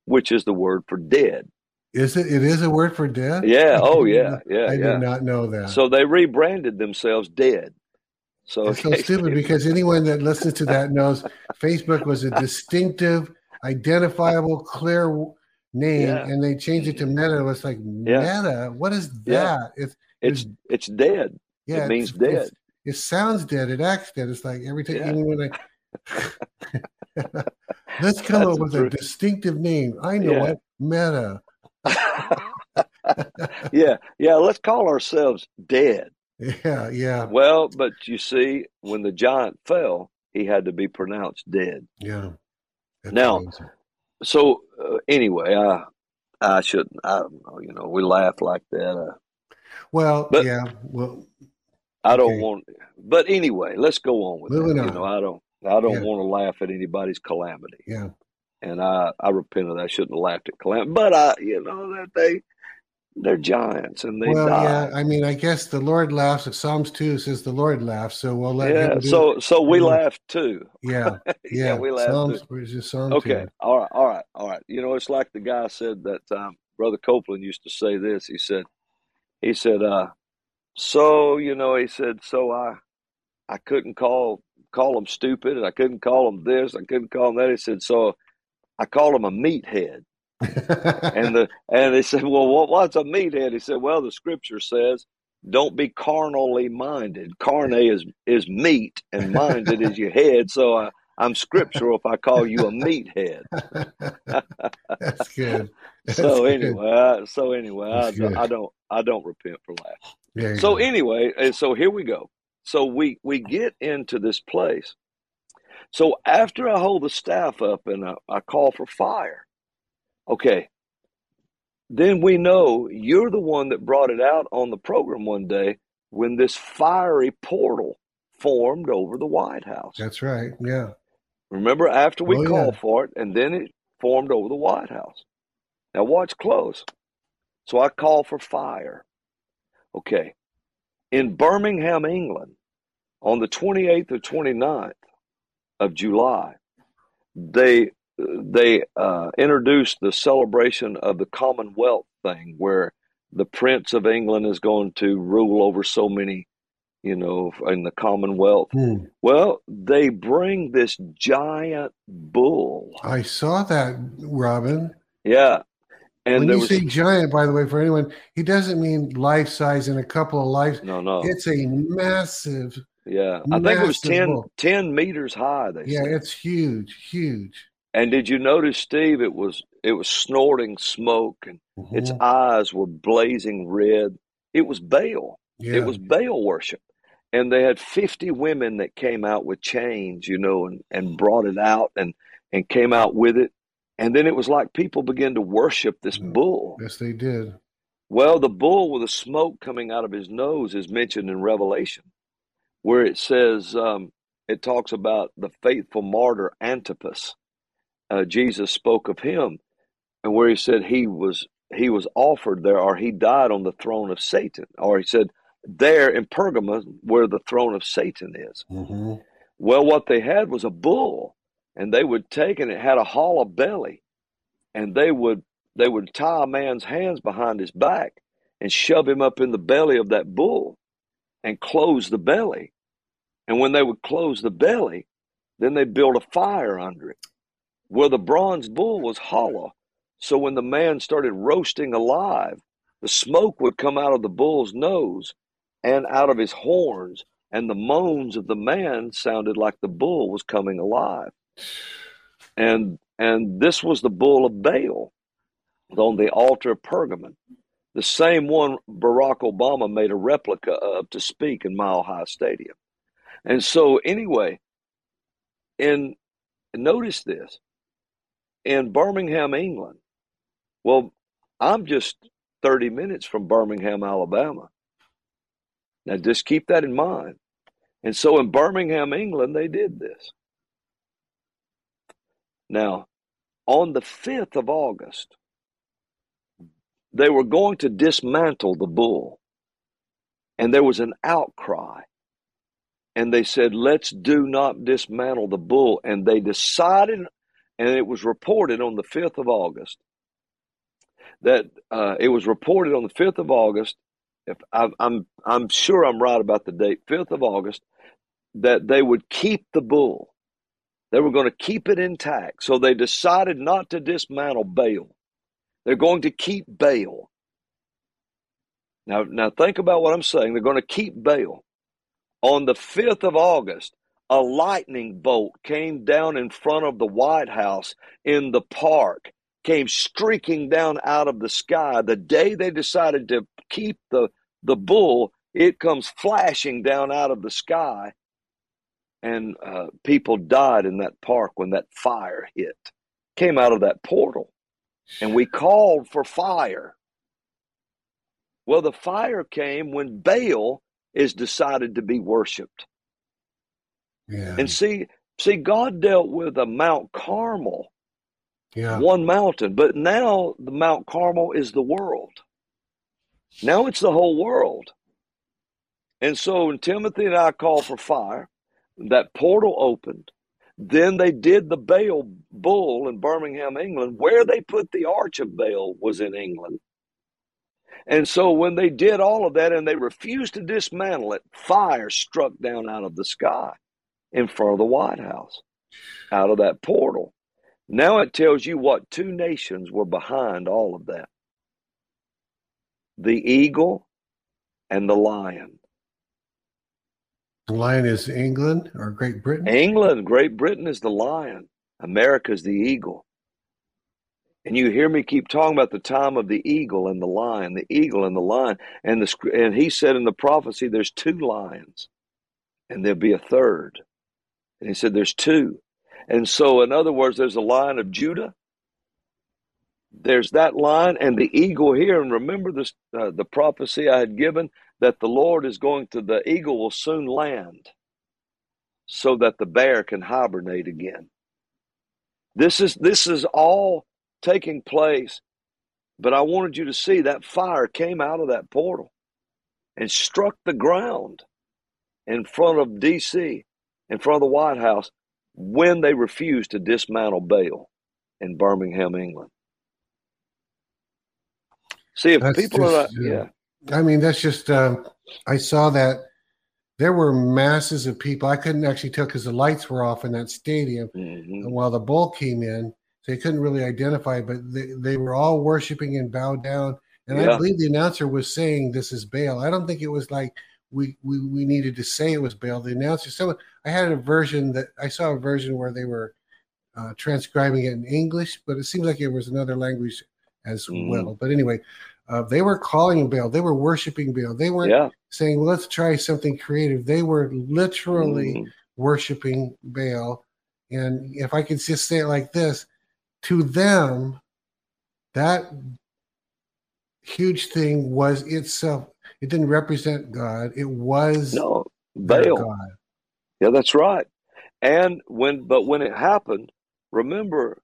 which is the word for dead. Is it? It is a word for dead. Yeah. Oh, yeah. Yeah. I yeah. did not know that. So they rebranded themselves Dead. So it's so stupid because anyone that listens to that knows Facebook was a distinctive, identifiable, clear name, yeah. and they changed it to Meta. It's like yeah. Meta. What is that? It's it's it's dead. Yeah, it means dead. It sounds dead. It acts dead. It's like every time anyone. I, let's come That's up with a distinctive name. I know yeah. Meta. yeah, yeah. Let's call ourselves dead. Yeah, yeah. Well, but you see, when the giant fell, he had to be pronounced dead. Yeah. Now, so uh, anyway, I I shouldn't. I don't know. You know, we laugh like that. Uh, well, but yeah. Well, I don't okay. want. But anyway, let's go on with Moving that. On. You know, I don't. I don't yeah. want to laugh at anybody's calamity. Yeah. And I I repent of that. I shouldn't have laughed at calamity. But I, you know, that they they're giants and they well, die. Yeah, I mean, I guess the Lord laughs. If Psalms two says the Lord laughs, so we'll let. Yeah, so so we laugh too. Yeah, yeah, yeah we laugh Psalms, too. Psalm okay, two. all right, all right, all right. You know, it's like the guy said that um, Brother Copeland used to say this. He said, he said, uh, so you know, he said, so I, I couldn't call call him stupid, and I couldn't call him this, I couldn't call him that. He said, so I called him a meathead. and the and they said, well, what, what's a meathead? He said, well, the scripture says, don't be carnally minded. Carne is is meat, and minded is your head. So I, I'm scriptural if I call you a meathead. That's good. That's so good. anyway, I, so anyway, I. I don't I don't repent for laughing. So go. anyway, and so here we go. So we we get into this place. So after I hold the staff up and I, I call for fire, okay, then we know you're the one that brought it out on the program one day when this fiery portal formed over the White House. That's right. Yeah. Remember, after we Oh, yeah. called for it, and then it formed over the White House. Now, watch close. So I call for fire. Okay. In Birmingham, England, on the 28th or 29th of July, they they uh, introduced the celebration of the Commonwealth thing, where the Prince of England is going to rule over so many, you know, in the Commonwealth. Hmm. Well, they bring this giant bull. I saw that, Robin. Yeah. And when you was say giant, by the way, for anyone, he doesn't mean life size in a couple of life. no, no. It's a massive. Yeah. I think it was massive 10, 10 meters high, they Yeah, said. it's huge, huge. And did you notice, Steve, it was it was snorting smoke and its Mhm. eyes were blazing red. It was Baal. Yeah. It was Baal worship. And they had 50 women that came out with chains, you know, and, and brought it out and, and came out with it. And then it was like people began to worship this Yeah. bull. Yes, they did. Well, the bull with the smoke coming out of his nose is mentioned in Revelation, where it says, um, it talks about the faithful martyr Antipas. Uh, Jesus spoke of him, and where he said he was he was offered there, or he died on the throne of Satan, or he said there in Pergamum, where the throne of Satan is. hmm Well, what they had was a bull, and they would take and it had a hollow belly, and they would they would tie a man's hands behind his back and shove him up in the belly of that bull and close the belly. And when they would close the belly, then they build a fire under it. Well, the bronze bull was hollow, so when the man started roasting alive, the smoke would come out of the bull's nose and out of his horns, and the moans of the man sounded like the bull was coming alive. And and this was the bull of Baal on the altar of Pergamon, the same one Barack Obama made a replica of to speak in Mile High Stadium. And so anyway, in notice this in Birmingham, England. Well, I'm just 30 minutes from Birmingham, Alabama. Now, just keep that in mind. And so in Birmingham, England, they did this. Now, on the 5th of August, they were going to dismantle the bull. And there was an outcry. And they said, let's do not dismantle the bull. And they decided, and it was reported on the 5th of August, that uh, it was reported on the 5th of August. If I, I'm, I'm sure I'm right about the date, 5th of August, that they would keep the bull. They were going to keep it intact. So they decided not to dismantle Baal. They're going to keep Baal. Now, now think about what I'm saying. They're going to keep Baal. On the 5th of August, a lightning bolt came down in front of the White House in the park, came streaking down out of the sky. The day they decided to keep the, the bull, it comes flashing down out of the sky. And uh, people died in that park when that fire hit. Came out of that portal. And we called for fire. Well, the fire came when Baal is decided to be worshiped. Yeah. And see, see, God dealt with a Mount Carmel, Yeah. one mountain, but now the Mount Carmel is the world. Now it's the whole world. And so when Timothy and I called for fire, that portal opened. Then they did the Baal bull in Birmingham, England. Where they put the Arch of Baal was in England. And so when they did all of that and they refused to dismantle it, fire struck down out of the sky in front of the White House, out of that portal. Now it tells you what two nations were behind all of that the eagle and the lion. The lion is England or Great Britain? England, Great Britain is the lion, America is the eagle. And you hear me keep talking about the time of the eagle and the lion, the eagle and the lion. And, the, and he said in the prophecy, there's two lions, and there'll be a third. And he said, there's two. And so, in other words, there's a lion of Judah. There's that lion and the eagle here. And remember this, uh, the prophecy I had given that the Lord is going to, the eagle will soon land so that the bear can hibernate again. This is, this is all taking place. But I wanted you to see that fire came out of that portal and struck the ground in front of D.C., in front of the White House, when they refused to dismantle Baal in Birmingham, England. See, if that's people just, are not, yeah. I mean, that's just, um, I saw that there were masses of people. I couldn't actually tell because the lights were off in that stadium. Mm-hmm. And while the bull came in, they couldn't really identify, but they, they were all worshiping and bowed down. And yeah. I believe the announcer was saying this is Baal. I don't think it was like we, we we needed to say it was Baal. The announcer, so I had a version that I saw a version where they were uh, transcribing it in English, but it seems like it was another language as mm. well. But anyway, uh, they were calling Baal. They were worshiping Baal. They weren't yeah. saying, well, "Let's try something creative." They were literally mm. worshiping Baal. And if I could just say it like this, to them, that huge thing was itself. It didn't represent God. It was no Baal. Yeah, that's right. And when, but when it happened, remember,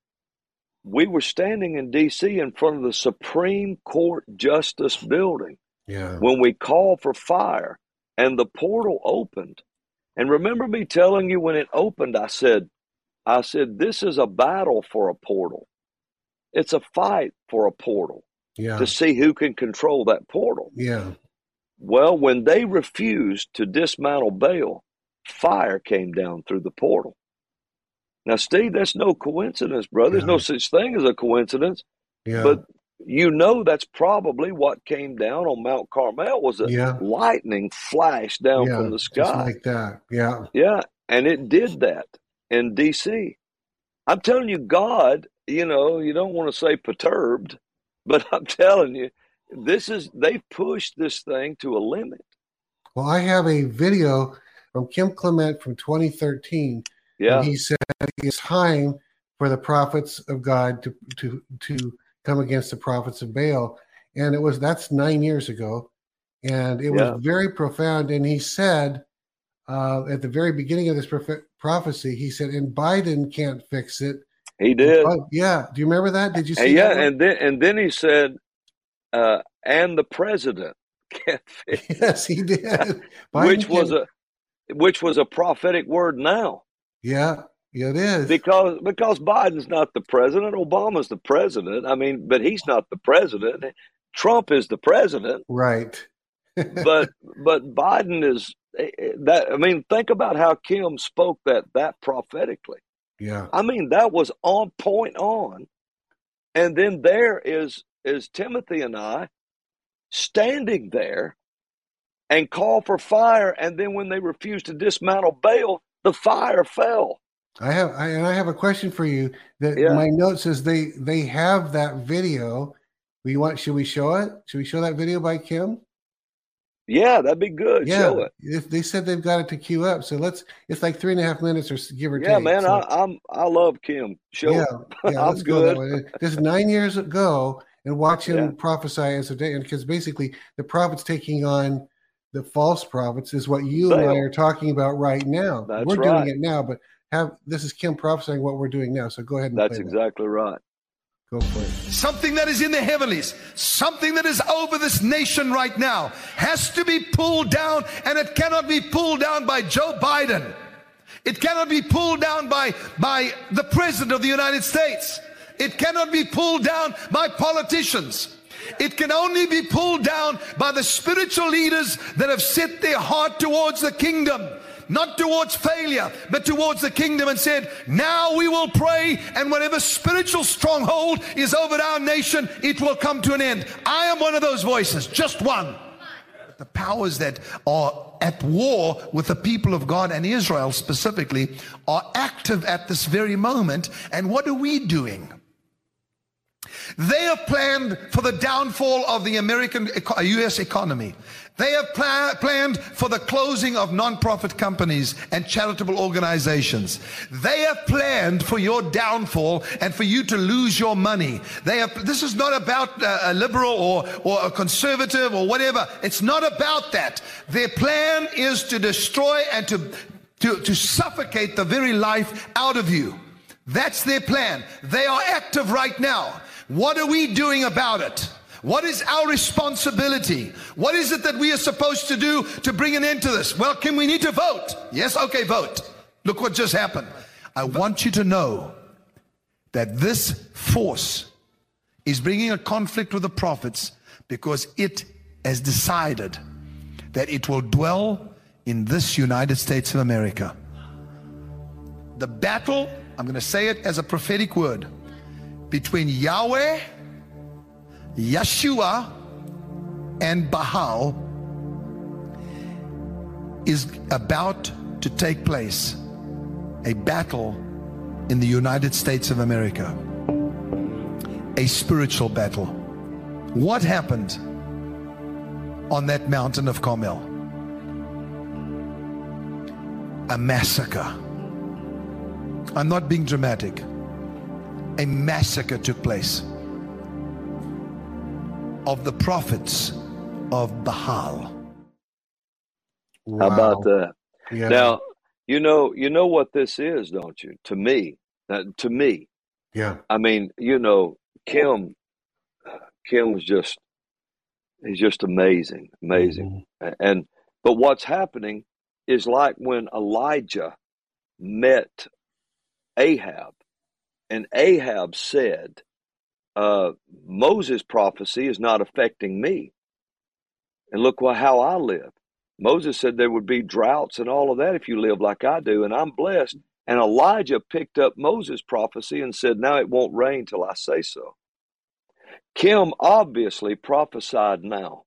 we were standing in D.C. in front of the Supreme Court Justice Building. Yeah. When we called for fire, and the portal opened. And remember me telling you when it opened, I said, I said, this is a battle for a portal. It's a fight for a portal yeah. to see who can control that portal. Yeah. Well, when they refused to dismantle Baal, fire came down through the portal. Now, Steve, that's no coincidence, brother. There's yeah. no such thing as a coincidence. Yeah. But you know that's probably what came down on Mount Carmel was a yeah. lightning flash down yeah, from the sky. like that. Yeah. Yeah. And it did that in DC. I'm telling you, God, you know, you don't want to say perturbed, but I'm telling you, this is they've pushed this thing to a limit. Well, I have a video from Kim Clement from 2013. Yeah. he said it's time for the prophets of God to to to come against the prophets of Baal. And it was that's nine years ago. And it yeah. was very profound. And he said uh, at the very beginning of this prophecy, he said, "And Biden can't fix it." He did. yeah. Do you remember that? Did you see? That? Yeah, and then and then he said, uh, "And the president can't fix." It. Yes, he did. which was a which was a prophetic word. Now. Yeah. It is because because Biden's not the president. Obama's the president. I mean, but he's not the president. Trump is the president. Right. but but Biden is Eh, eh, that I mean, think about how Kim spoke that that prophetically. Yeah. I mean, that was on point on. And then there is is Timothy and I standing there and call for fire, and then when they refused to dismantle Baal, the fire fell. I have I, and I have a question for you. That yeah. my note says they they have that video. We want should we show it? Should we show that video by Kim? Yeah, that'd be good. Yeah, Show it. They said they've got it to queue up, so let's. It's like three and a half minutes, or give or yeah, take. Yeah, man, so. I, am I love Kim. Show yeah, yeah, I'm good. This is nine years ago, and watch him yeah. prophesy as a day, and because basically the prophets taking on the false prophets is what you and I are talking about right now. That's we're right. doing it now, but have this is Kim prophesying what we're doing now. So go ahead and that's exactly that. right. Go for it. Something that is in the heavenlies, something that is over this nation right now, has to be pulled down, and it cannot be pulled down by Joe Biden. It cannot be pulled down by, by the President of the United States. It cannot be pulled down by politicians. It can only be pulled down by the spiritual leaders that have set their heart towards the kingdom not towards failure, but towards the kingdom and said, Now we will pray, and whatever spiritual stronghold is over our nation, it will come to an end. I am one of those voices, just one. The powers that are at war with the people of God and Israel specifically are active at this very moment. And what are we doing? They have planned for the downfall of the American US economy. They have pl- planned for the closing of nonprofit companies and charitable organizations. They have planned for your downfall and for you to lose your money. They have, this is not about uh, a liberal or, or a conservative or whatever. It's not about that. Their plan is to destroy and to, to, to suffocate the very life out of you. That's their plan. They are active right now. What are we doing about it? What is our responsibility? What is it that we are supposed to do to bring an end to this? Well, can we need to vote? Yes, okay, vote. Look what just happened. I want you to know that this force is bringing a conflict with the prophets because it has decided that it will dwell in this United States of America. The battle, I'm going to say it as a prophetic word, between Yahweh Yeshua and Baal is about to take place a battle in the United States of America, a spiritual battle. What happened on that mountain of Carmel? A massacre. I'm not being dramatic. A massacre took place of the prophets of Baal. Wow. How about that? Yeah. Now, you know, you know what this is, don't you? To me, uh, to me. Yeah. I mean, you know, Kim, Kim was just, he's just amazing, amazing. Mm-hmm. And, but what's happening is like when Elijah met Ahab, and Ahab said, uh, Moses' prophecy is not affecting me. And look how I live. Moses said there would be droughts and all of that if you live like I do, and I'm blessed. And Elijah picked up Moses' prophecy and said, Now it won't rain till I say so. Kim obviously prophesied now.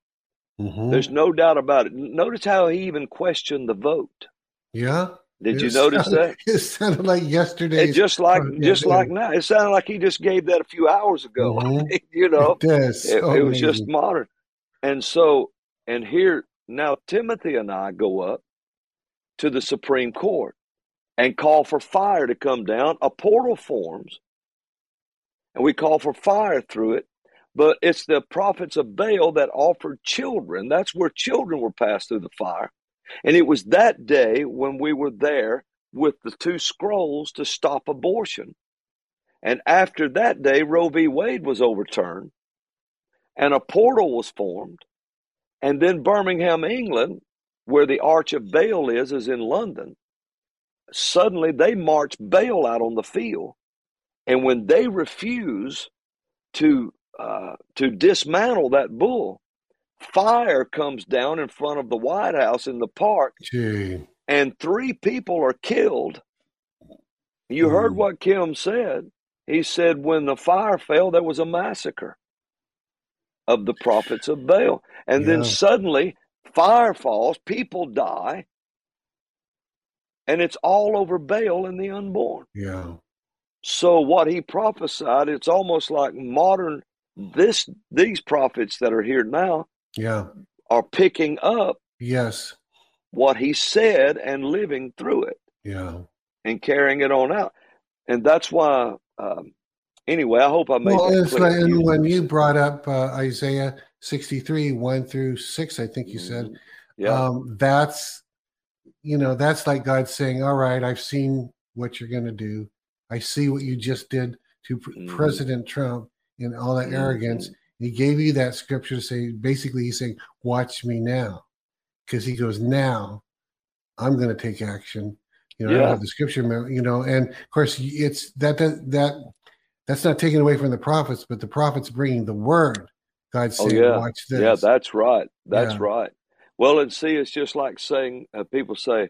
Mm-hmm. There's no doubt about it. Notice how he even questioned the vote. Yeah. Did it you notice sounded, that? It sounded like yesterday. Just like just yeah, like now. It sounded like he just gave that a few hours ago. Mm-hmm. you know, it, it, it was just modern. And so, and here now, Timothy and I go up to the Supreme Court and call for fire to come down. A portal forms, and we call for fire through it. But it's the prophets of Baal that offered children. That's where children were passed through the fire. And it was that day when we were there with the two scrolls to stop abortion. And after that day, Roe v. Wade was overturned and a portal was formed. And then Birmingham, England, where the Arch of Baal is, is in London. Suddenly they march Baal out on the field. And when they refuse to uh, to dismantle that bull, fire comes down in front of the White House in the park, Gee. and three people are killed. You mm. heard what Kim said. He said when the fire fell, there was a massacre of the prophets of Baal. And yeah. then suddenly, fire falls, people die, and it's all over Baal and the unborn. Yeah. So what he prophesied, it's almost like modern this these prophets that are here now yeah are picking up yes what he said and living through it yeah and carrying it on out and that's why um, anyway i hope i made well, that clear. Like, and when you brought up uh, isaiah 63 1 through 6 i think you said mm-hmm. yeah um, that's you know that's like god saying all right i've seen what you're going to do i see what you just did to mm-hmm. president trump and all that mm-hmm. arrogance he gave you that scripture to say, basically, he's saying, Watch me now. Because he goes, Now I'm going to take action. You know, yeah. I don't have the scripture, you know, and of course, it's that, that, that, that's not taken away from the prophets, but the prophets bringing the word God Oh saying, yeah, "Watch this." yeah, that's right. That's Yeah. right. Well, and see, it's just like saying uh, people say,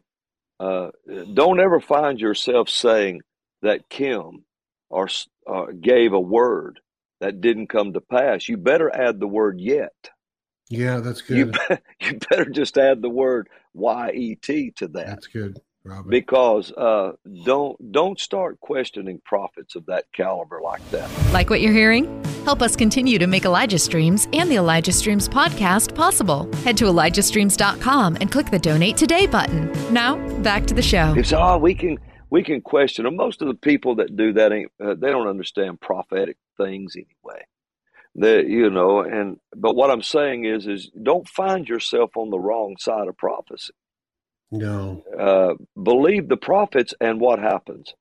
uh, don't ever find yourself saying that Kim or uh, gave a word that didn't come to pass. You better add the word yet. yeah, that's You good. be- you better just add the word yet to that That's good, Robin. because uh, don't don't start questioning prophets of that caliber like that. Like what you're hearing? Help us continue to make Elijah Streams and the Elijah Streams podcast possible. Head to ElijahStreams.com and click the Donate Today button. Now, back to the show. It's oh, we can we can question them. Most of the people that do that ain't uh, they don't understand prophetic things anyway. They, you know, and but what I'm saying is is don't find yourself on the wrong side of prophecy. no, Uh, believe the prophets, and what happens?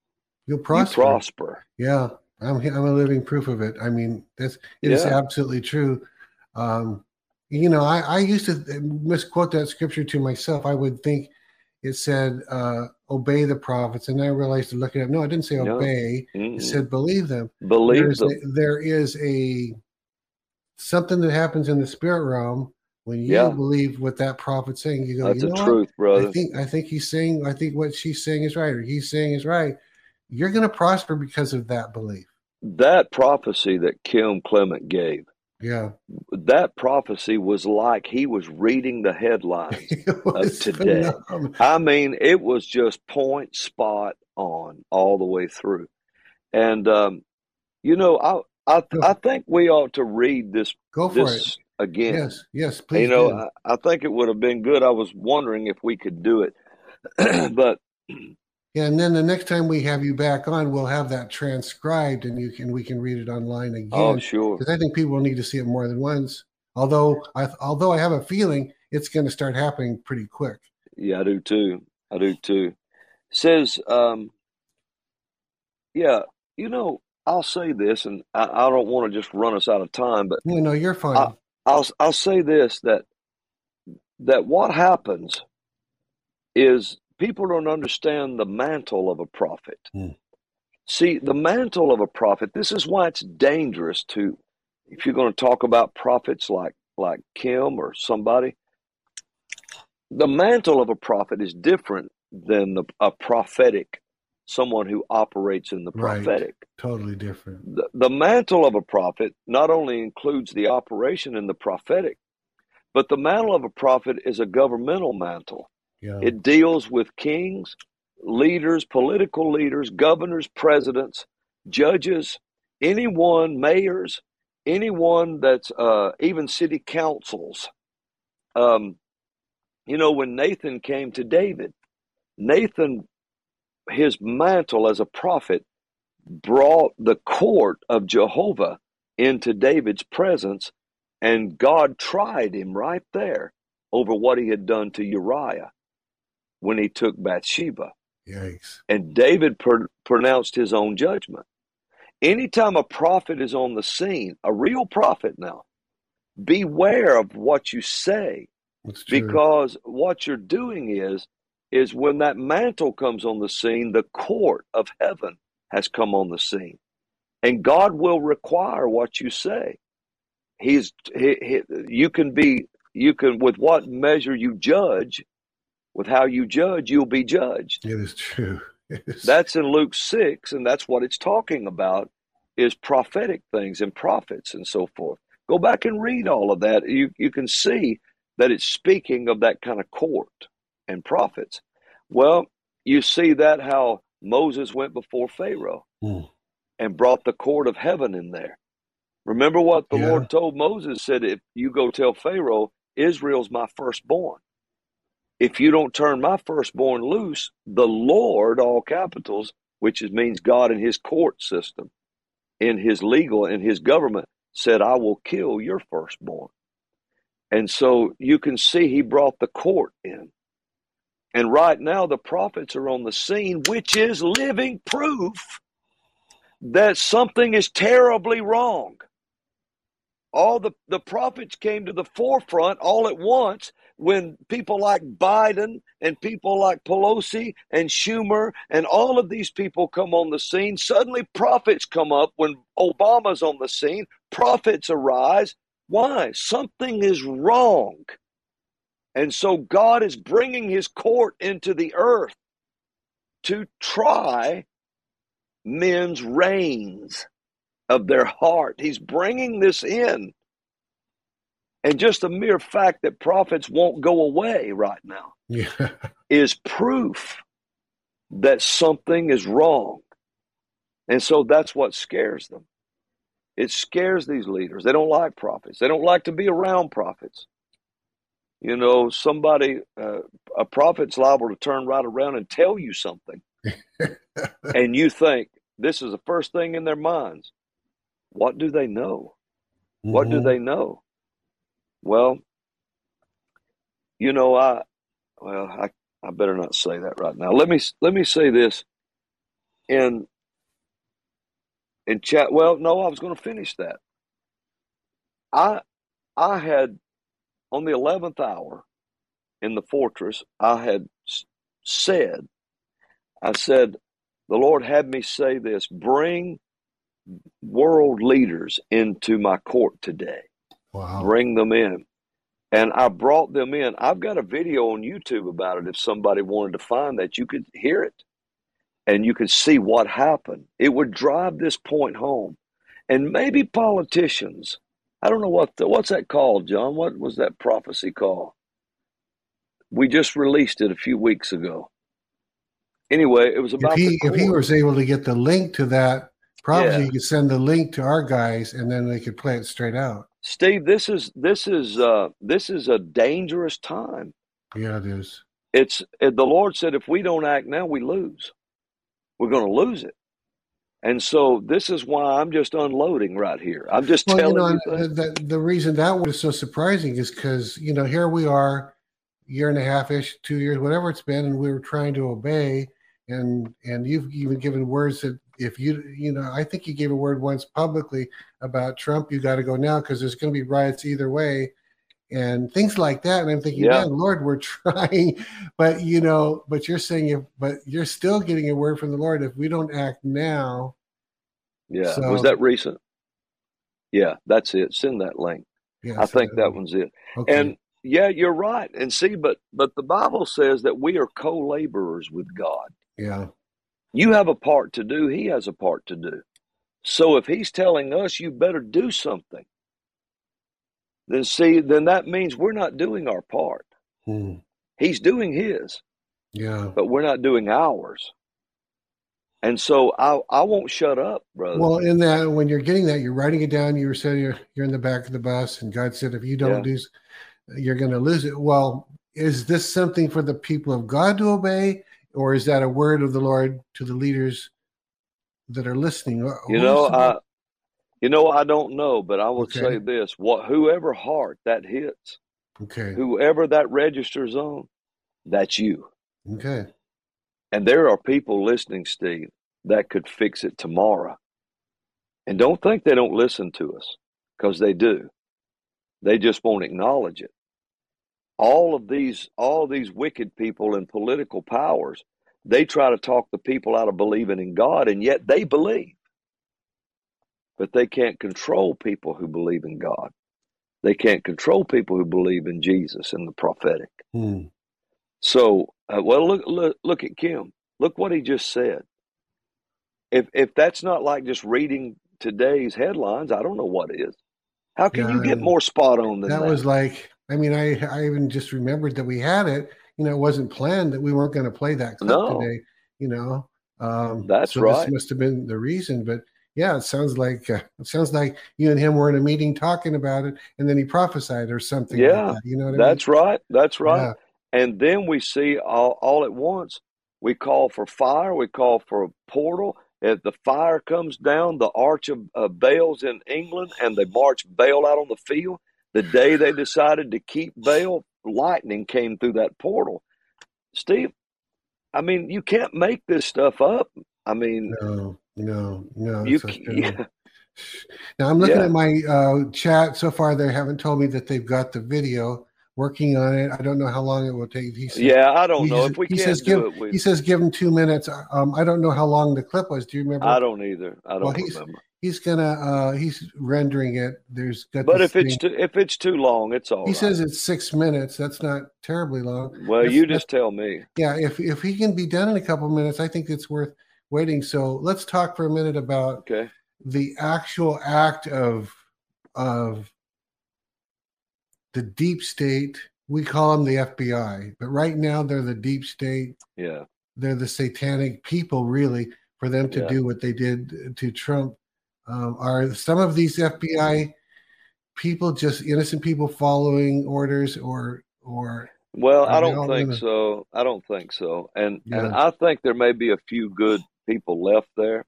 you'll You prosper. prosper. Yeah, I'm I'm a living proof of it. I mean, that's it is Yeah. absolutely true. Um, you know, I, I used to misquote that scripture to myself. I would think it said uh, obey the prophets, and I realized to look it up. No, I didn't say No. obey. It Mm-mm. said believe them. Believe There's them. a, there is a something that happens in the spirit realm when you Yeah. believe what that prophet's saying. You go, That's you the know what? truth, brother. I think I think he's saying I think what she's saying is right, or he's saying is right. You're going to prosper because of that belief. that prophecy that Kim Clement gave, Yeah, that prophecy was like he was reading the headlines. it was today. phenomenal. I mean, it was just point spot on all the way through. And um, you know, I I I think we ought to read this Go for it. this again. Yes, yes, please. you know. I, I think it would have been good. I was wondering if we could do it, but and then the next time we have you back on, we'll have that transcribed, and you can we can read it online again. oh, sure, because I think people will need to see it more than once. Although I although I have a feeling it's going to start happening pretty quick. yeah, I do too. I do too. Says, um, yeah, you know, I'll say this, and I, I don't want to just run us out of time, but No, no, you're fine. I- I'll I'll say this that that what happens is people don't understand the mantle of a prophet. Hmm. See, the mantle of a prophet, this is why it's dangerous to if you're going to talk about prophets like like Kim or somebody, the mantle of a prophet is different than the, a prophetic someone who operates in the Right. prophetic totally different. the, the mantle of a prophet not only includes the operation in the prophetic, but the mantle of a prophet is a governmental mantle. Yeah, It deals with kings, leaders, political leaders, governors, presidents, judges, anyone, mayors, anyone that's uh, even city councils. Um, you know, when Nathan came to David, Nathan, his mantle as a prophet, brought the court of Jehovah into David's presence, and God tried him right there over what he had done to Uriah when he took Bathsheba. yikes. And David pr- pronounced his own judgment. Anytime a prophet is on the scene, a real prophet now, beware of what you say because what you're doing is is when that mantle comes on the scene the court of heaven has come on the scene and god will require what you say he's he, he, you can be you can with what measure you judge with how you judge you'll be judged it is true. It is- that's in luke 6 and that's what it's talking about is prophetic things and prophets and so forth go back and read all of that you you can see that it's speaking of that kind of court and prophets well you see that how moses went before pharaoh Hmm. and brought the court of heaven in there remember what the Yeah. lord told moses said if you go tell pharaoh israel's my firstborn if you don't turn my firstborn loose the lord all capitals which is, means god in his court system in his legal in his government said i will kill your firstborn. And so you can see he brought the court in. And right now the prophets are on the scene which is living proof that something is terribly wrong. All the, the prophets came to the forefront all at once when people like Biden and people like Pelosi and Schumer and all of these people come on the scene. Suddenly, prophets come up when Obama's on the scene. Prophets arise. Why? Something is wrong. And so God is bringing his court into the earth to try men's reins of their heart. He's bringing this in. And just the mere fact that prophets won't go away right now Yeah. is proof that something is wrong. And so that's what scares them. It scares these leaders. They don't like prophets. They don't like to be around prophets. You know, somebody, uh, a prophet's liable to turn right around and tell you something. and you think this is the first thing in their minds. What do they know? What do Mhm. they know? Well, you know, I well, I, I better not say that right now. Let me let me say this in in chat. Well, no, I was going to finish that. I I had on the eleventh hour in the fortress. I had said, I said, the Lord had me say this: bring world leaders into my court today Wow. bring them in. And I brought them in. I've got a video on YouTube about it. If somebody wanted to find that, you could hear it and you could see what happened. It would drive this point home. And maybe politicians, I don't know what the, what's that called, John? What was that prophecy called? We just released it a few weeks ago. Anyway, it was If about he the if he was able to get the link to that, probably Yeah. he could send the link to our guys, and then they could play it straight out. Steve, this is this is uh, this is a dangerous time. Yeah, it is. It's uh, the Lord said if we don't act now, we lose. We're going to lose it. And so this is why I'm just unloading right here. I'm just Well, you telling know, you the, the reason that was so surprising is because you know here we are, year and a half ish, two years, whatever it's been, and we were trying to obey, and and you've even given words that if you you know I think you gave a word once publicly about Trump, you got to go now because there's going to be riots either way, and things like that. And I'm thinking, Yeah. man, Lord, we're trying, but you know, but you're saying if, but you're still getting a word from the Lord if we don't act now. Yeah. So- Was that recent? Yeah, that's it. Send that link. Yeah, I think that one's it. Okay. And yeah, you're right. And see, but but the Bible says that we are co-laborers with God. yeah. You have a part to do, he has a part to do. So if he's telling us you better do something, then see, then that means we're not doing our part. Hmm. He's doing his, Yeah. but we're not doing ours. And so I I won't shut up, brother. Well, in that, when you're getting that, you're writing it down. You were saying you're, you're in the back of the bus, and God said, if you don't Yeah. do, you're going to lose it. Well, is this something for the people of God to obey, or is that a word of the Lord to the leaders that are listening? You know, I you know I don't know, but I would Okay. say this: what whoever heart that hits, okay, whoever that registers on, that's you. okay, And there are people listening, Steve, that could fix it tomorrow. And don't think they don't listen to us, because they do. They just won't acknowledge it. All of these, all these wicked people and political powers, they try to talk the people out of believing in God, and yet they believe. But they can't control people who believe in God. They can't control people who believe in Jesus and the prophetic. Hmm. So, uh, well, look, look, look at Kim. Look what he just said. If if that's not like just reading today's headlines, I don't know what is. How can Yeah, you get more spot on than that that? was like, I mean, I I even just remembered that we had it. You know, it wasn't planned that we weren't going to play that clip No. today. You know, um, That's so right. This must have been the reason, but yeah, it sounds like uh, it sounds like you and him were in a meeting talking about it, and then he prophesied or something. like Yeah, that, you know what That's right. That's mean? right. And then we see all, all at once, we call for fire, we call for a portal. If the fire comes down, the arch of uh, Baal's in England, and they march Baal out on the field. The day they decided to keep Baal, lightning came through that portal. Steve, I mean, you can't make this stuff up. I mean, No, no, no. you it's like, c- uh, Now I'm looking Yeah. at my uh, chat so far. They haven't told me that they've got the video working on it. I don't know how long it will take. He said, yeah, I don't know says- if we he can't says give it. We, he says give him two minutes. Um, I don't know how long the clip was. Do you remember? I don't either. I don't Well, remember. He's gonna uh he's rendering it. There's got But if it's thing- too if it's too long, it's all he right. says it's six minutes. That's not terribly long. well, That's- you just tell me. yeah. If if he can be done in a couple minutes, I think it's worth waiting. So let's talk for a minute about Okay. the actual act of of the deep state. We call them the FBI, but right now they're the deep state. Yeah. They're the satanic people, really, for them to Yeah. do what they did to Trump. Um, are some of these FBI people just innocent people following orders, or or Well, I don't think gonna- so. I don't think so. And and I think there may be a few good people left there.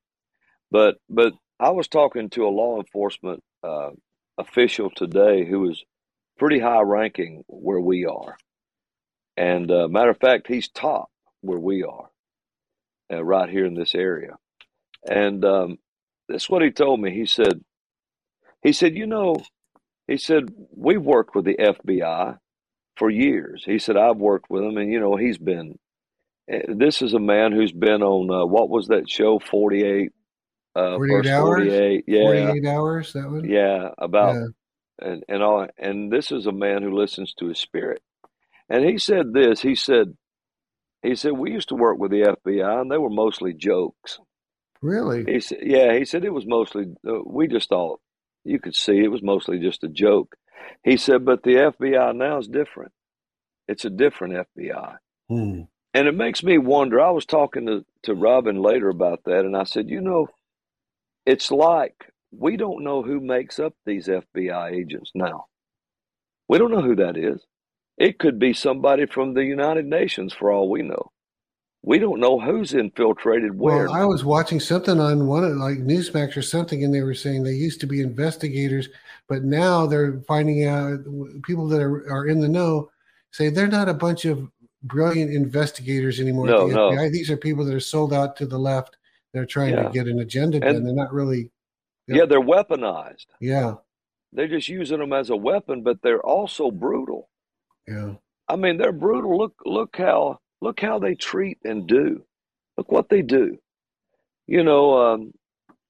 But but I was talking to a law enforcement uh, official today who was pretty high ranking where we are. And uh, matter of fact, he's top where we are, uh, right here in this area. And um, that's what he told me. He said, he said, you know, he said we've worked with the FBI for years. He said I've worked with him, and you know he's been. eh, This is a man who's been on uh, what was that show? Forty eight. Uh, 48 hours? 48. Yeah, forty-eight hours. That one. yeah, about Yeah. and and all. And this is a man who listens to his spirit. And he said this. He said, he said we used to work with the FBI, and they were mostly jokes. Really? He said, yeah, he said it was mostly. Uh, we just thought you could see it was mostly just a joke. He said, but the FBI now is different. It's a different FBI. Hmm. And it makes me wonder. I was talking to, to Robin later about that, and I said, you know, it's like we don't know who makes up these FBI agents now. We don't know who that is. It could be somebody from the United Nations for all we know. We don't know who's infiltrated where. Well, I was watching something on one of like Newsmax or something, and they were saying they used to be investigators, but now they're finding out people that are, are in the know say they're not a bunch of brilliant investigators anymore. No, the no. FBI. These are people that are sold out to the left. They're trying Yeah. to get an agenda And- done. They're not really. yeah, they're weaponized. Yeah, They're just using them as a weapon, but they're also brutal. yeah. I mean, they're brutal. Look, look how look how they treat and do. Look what they do. You know, um,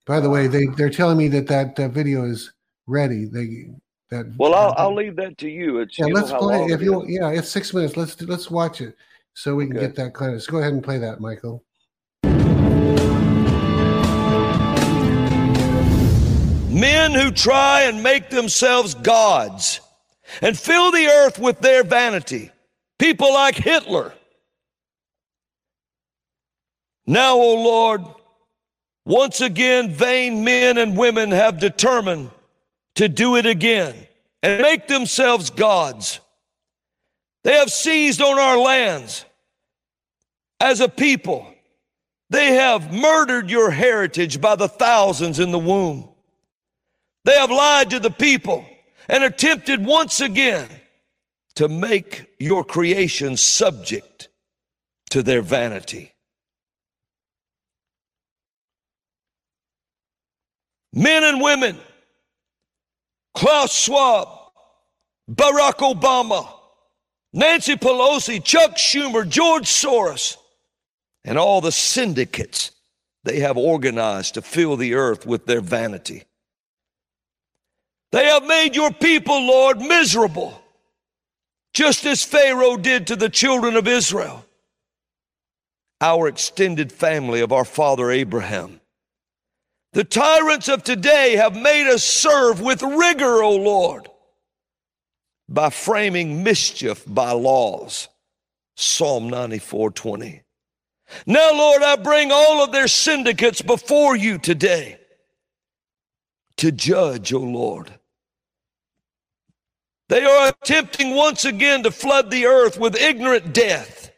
By the way, they they're telling me that that uh, video is ready. They that. well, I'll I'll leave that to you. It's Yeah, you let's how play long. If you is. yeah, it's six minutes. Let's do- let's watch it so we can Okay. get that kind of. So go ahead and play that, Michael. Men who try and make themselves gods and fill the earth with their vanity. People like Hitler. Now, O Lord, once again, vain men and women have determined to do it again and make themselves gods. They have seized on our lands as a people. They have murdered your heritage by the thousands in the womb. They have lied to the people and attempted once again to make your creation subject to their vanity. Men and women, Klaus Schwab, Barack Obama, Nancy Pelosi, Chuck Schumer, George Soros, and all the syndicates they have organized to fill the earth with their vanity. They have made your people, Lord, miserable, just as Pharaoh did to the children of Israel, our extended family of our father Abraham. The tyrants of today have made us serve with rigor, O Lord, by framing mischief by laws. Psalm 94 20. Now, Lord, I bring all of their syndicates before you today to judge, O Lord. They are attempting once again to flood the earth with ignorant death.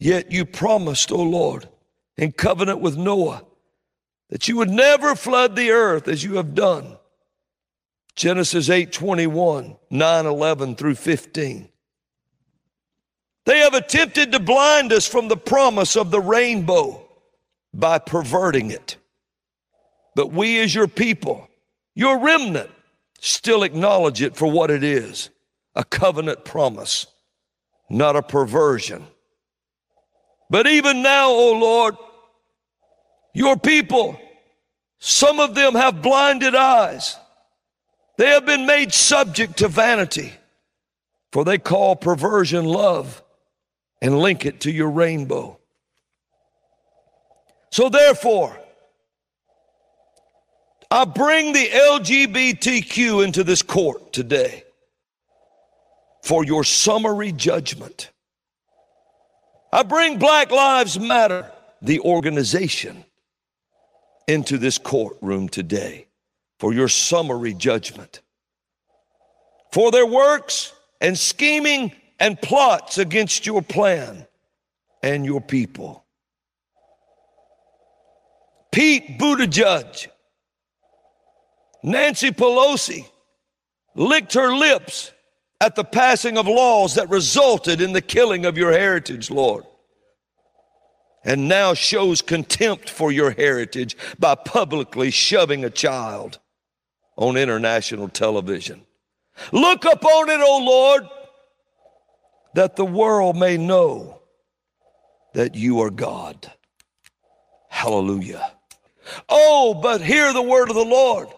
Yet you promised, O Lord, in covenant with Noah, that you would never flood the earth as you have done. Genesis 8 21, 9 11 through 15. They have attempted to blind us from the promise of the rainbow by perverting it. But we, as your people, your remnant, still acknowledge it for what it is a covenant promise, not a perversion. But even now, O Lord, your people Some of them have blinded eyes. They have been made subject to vanity, for they call perversion love and link it to your rainbow. So, therefore, I bring the LGBTQ into this court today for your summary judgment. I bring Black Lives Matter, the organization, into this courtroom today for your summary judgment. For their works and scheming and plots against your plan and your people. Pete Buttigieg, Nancy Pelosi licked her lips at the passing of laws that resulted in the killing of your heritage, Lord. And now shows contempt for your heritage by publicly shoving a child on international television. Look upon it, O Lord, that the world may know that you are God. Hallelujah. Oh, but hear the word of the Lord.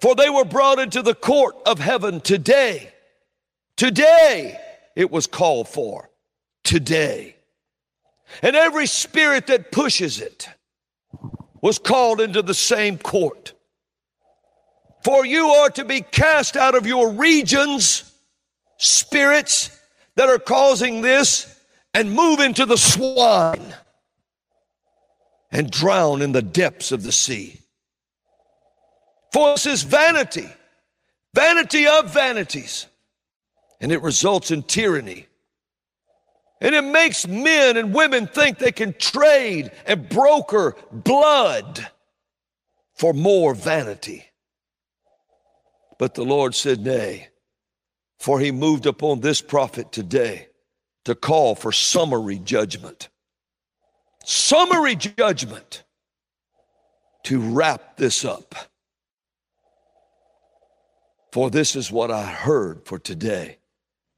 For they were brought into the court of heaven today. Today it was called for. Today. And every spirit that pushes it was called into the same court. For you are to be cast out of your regions, spirits that are causing this, and move into the swine and drown in the depths of the sea. For this is vanity, vanity of vanities, and it results in tyranny. And it makes men and women think they can trade and broker blood for more vanity. But the Lord said, Nay, for he moved upon this prophet today to call for summary judgment. Summary judgment to wrap this up. For this is what I heard for today.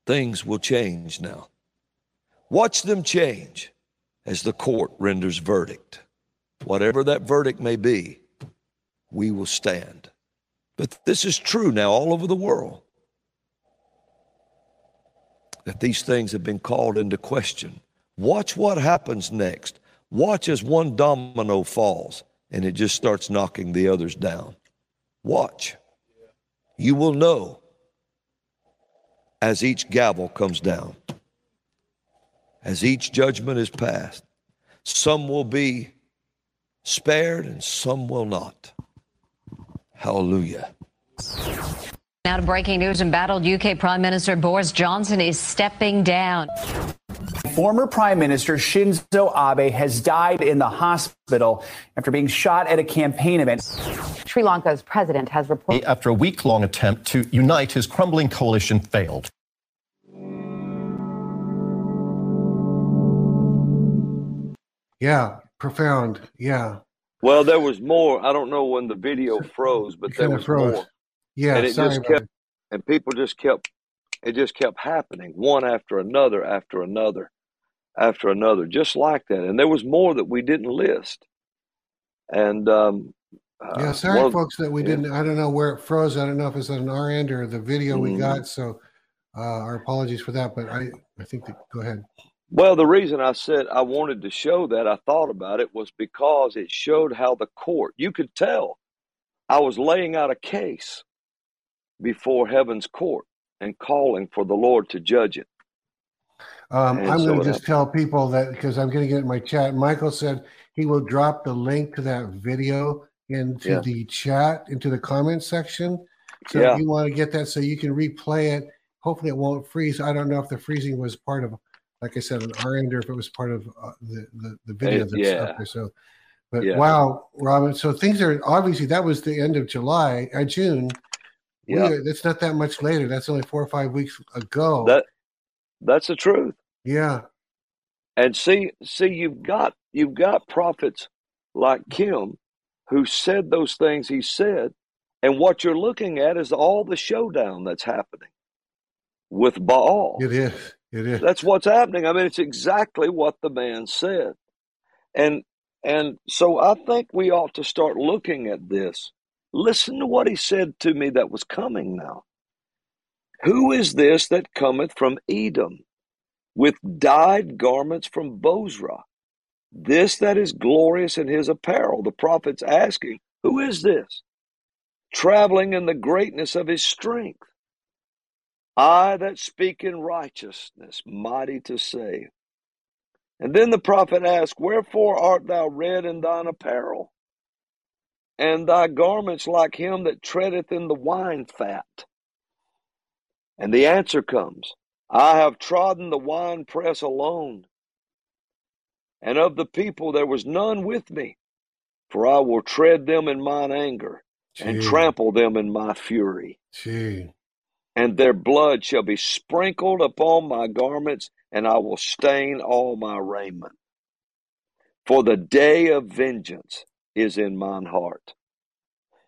Things will change now. Watch them change as the court renders verdict. Whatever that verdict may be, we will stand. But this is true now all over the world that these things have been called into question. Watch what happens next. Watch as one domino falls and it just starts knocking the others down. Watch. You will know as each gavel comes down, as each judgment is passed. Some will be spared and some will not. Hallelujah. Now to breaking news embattled UK Prime Minister Boris Johnson is stepping down. Former Prime Minister Shinzo Abe has died in the hospital after being shot at a campaign event. Sri Lanka's president has reported. After a week long attempt to unite his crumbling coalition failed. Yeah, profound. Yeah. Well, there was more. I don't know when the video froze, but there was froze. more. Yeah, and it sorry just kept, and people just kept, it just kept happening, one after another, after another, after another, just like that. And there was more that we didn't list. And um, uh, Yeah, sorry, folks, that we yeah. didn't. I don't know where it froze. I don't know if it's on our end or the video we Mhm. got. So, uh, our apologies for that. But I, I think that, go ahead. Well, the reason I said I wanted to show that, I thought about it, was because it showed how the court, you could tell I was laying out a case before heaven's court and calling for the Lord to judge it. Um, I'm so going to just tell people that because I'm going to get in my chat. Michael said he will drop the link to that video into Yeah. the chat, into the comment section. So Yeah. if you want to get that, so you can replay it. Hopefully, it won't freeze. I don't know if the freezing was part of, like I said, an our end or if it was part of uh, the, the the video that's yeah. up there. So, but Yeah. wow, Robin. So things are obviously that was the end of July, uh, June. Yeah. that's not that much later. That's only four or five weeks ago. That that's the truth. yeah. And see, see, you've got you've got prophets like Kim who said those things he said, and what you're looking at is all the showdown that's happening with Baal. It is. It is. That's what's happening. I mean, it's exactly what the man said. And and so I think we ought to start looking at this. Listen to what he said to me that was coming now. Who is this that cometh from Edom with dyed garments from Bozrah? This that is glorious in his apparel. The prophet's asking, Who is this? Traveling in the greatness of his strength. I that speak in righteousness, mighty to save. And then the prophet asked, Wherefore art thou red in thine apparel? And thy garments like him that treadeth in the wine fat. And the answer comes I have trodden the winepress alone, and of the people there was none with me, for I will tread them in mine anger Gee. and trample them in my fury. Gee. And their blood shall be sprinkled upon my garments, and I will stain all my raiment. For the day of vengeance is in mine heart.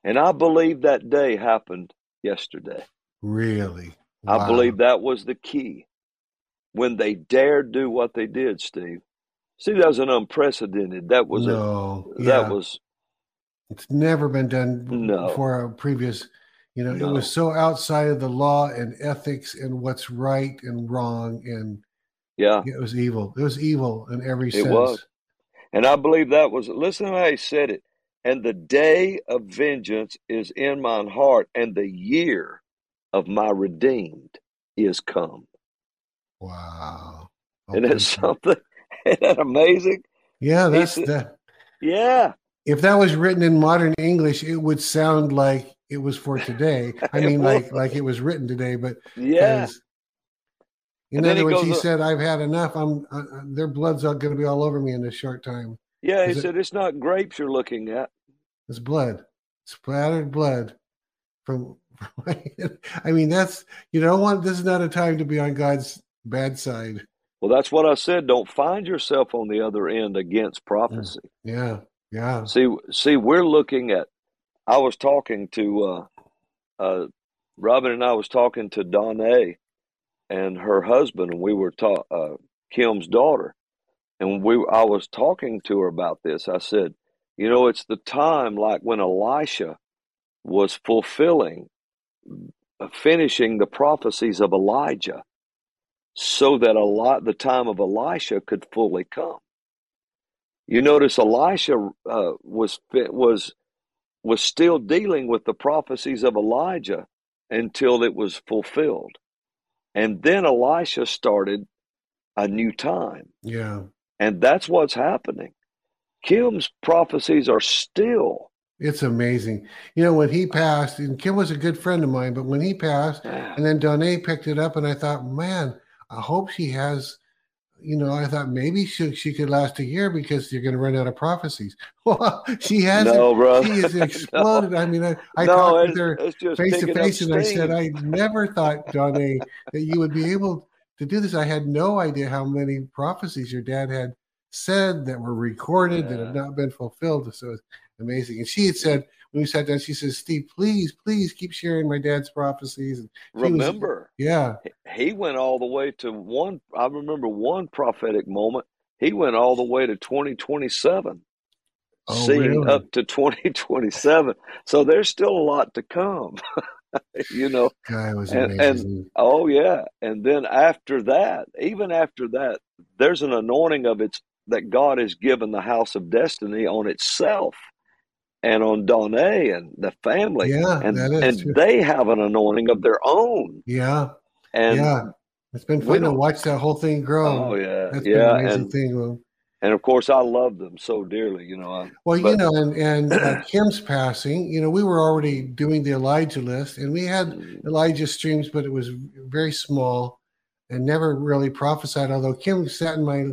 And I believe that day happened yesterday. Really? Wow. I believe that was the key when they dared do what they did, Steve. See, that was an unprecedented. That was no, a, that was. It's never been done no. before a previous. You know, no. it was so outside of the law and ethics and what's right and wrong, and yeah, it was evil. It was evil in every sense. It was, and I believe that was. Listen to how he said it. And the day of vengeance is in mine heart, and the year of my redeemed is come. Wow. Okay. Isn't that something? Isn't that amazing? Yeah, that's the. Yeah. If that was written in modern English, it would sound like it was for today. I mean, like like it was written today, but yeah. In and other words, he, he said, "I've had enough. I'm uh, uh their blood's going to be all over me in this short time." Yeah, he said, "It's not grapes you're looking at; it's blood, splattered blood from I mean, that's you don't want. This is not a time to be on God's bad side. Well, that's what I said. Don't find yourself on the other end against prophecy. Yeah, yeah. See, see, we're looking at. I was talking to uh, uh, Robin and I was talking to Donna and her husband, and we were taught uh, Kim's daughter, and we. I was talking to her about this. I said, you know, it's the time like when Elisha was fulfilling finishing the prophecies of Elijah so that a lot the time of Elisha could fully come. You notice Elisha uh, was was was still dealing with the prophecies of Elijah until it was fulfilled. And then Elisha started a new time. Yeah. And that's what's happening. Kim's prophecies are still it's amazing. You know, when he passed, and Kim was a good friend of mine, but when he passed, and then Donna picked it up, and I thought, man, I hope she has, you know, I thought maybe she, she could last a year because you're going to run out of prophecies. Well, she hasn't. No, bro. She has exploded. no. I mean, I, I no, talked with her face to face, and I said, I never thought, Donna, that you would be able to do this. I had no idea how many prophecies your dad had said that were recorded yeah. that have not been fulfilled. So it's amazing. And she had said when we sat down, she says, "Steve, please, please keep sharing my dad's prophecies." And remember, was, yeah, he went all the way to one. I remember one prophetic moment. He went all the way to twenty twenty seven. Oh, seeing really? up to 2027 so there's still a lot to come you know Guy was and, and, oh yeah and then after that even after that there's an anointing of its that god has given the house of destiny on itself and on Donna and the family. Yeah, and and true. they have an anointing of their own. Yeah, and yeah, it's been fun to watch that whole thing grow. Oh yeah, that's yeah, been an amazing and, thing. And of course, I love them so dearly. You know. I, well, but, you know, and and uh, Kim's passing. You know, we were already doing the Elijah list, and we had mm. Elijah streams, but it was very small and never really prophesied. Although Kim sat in my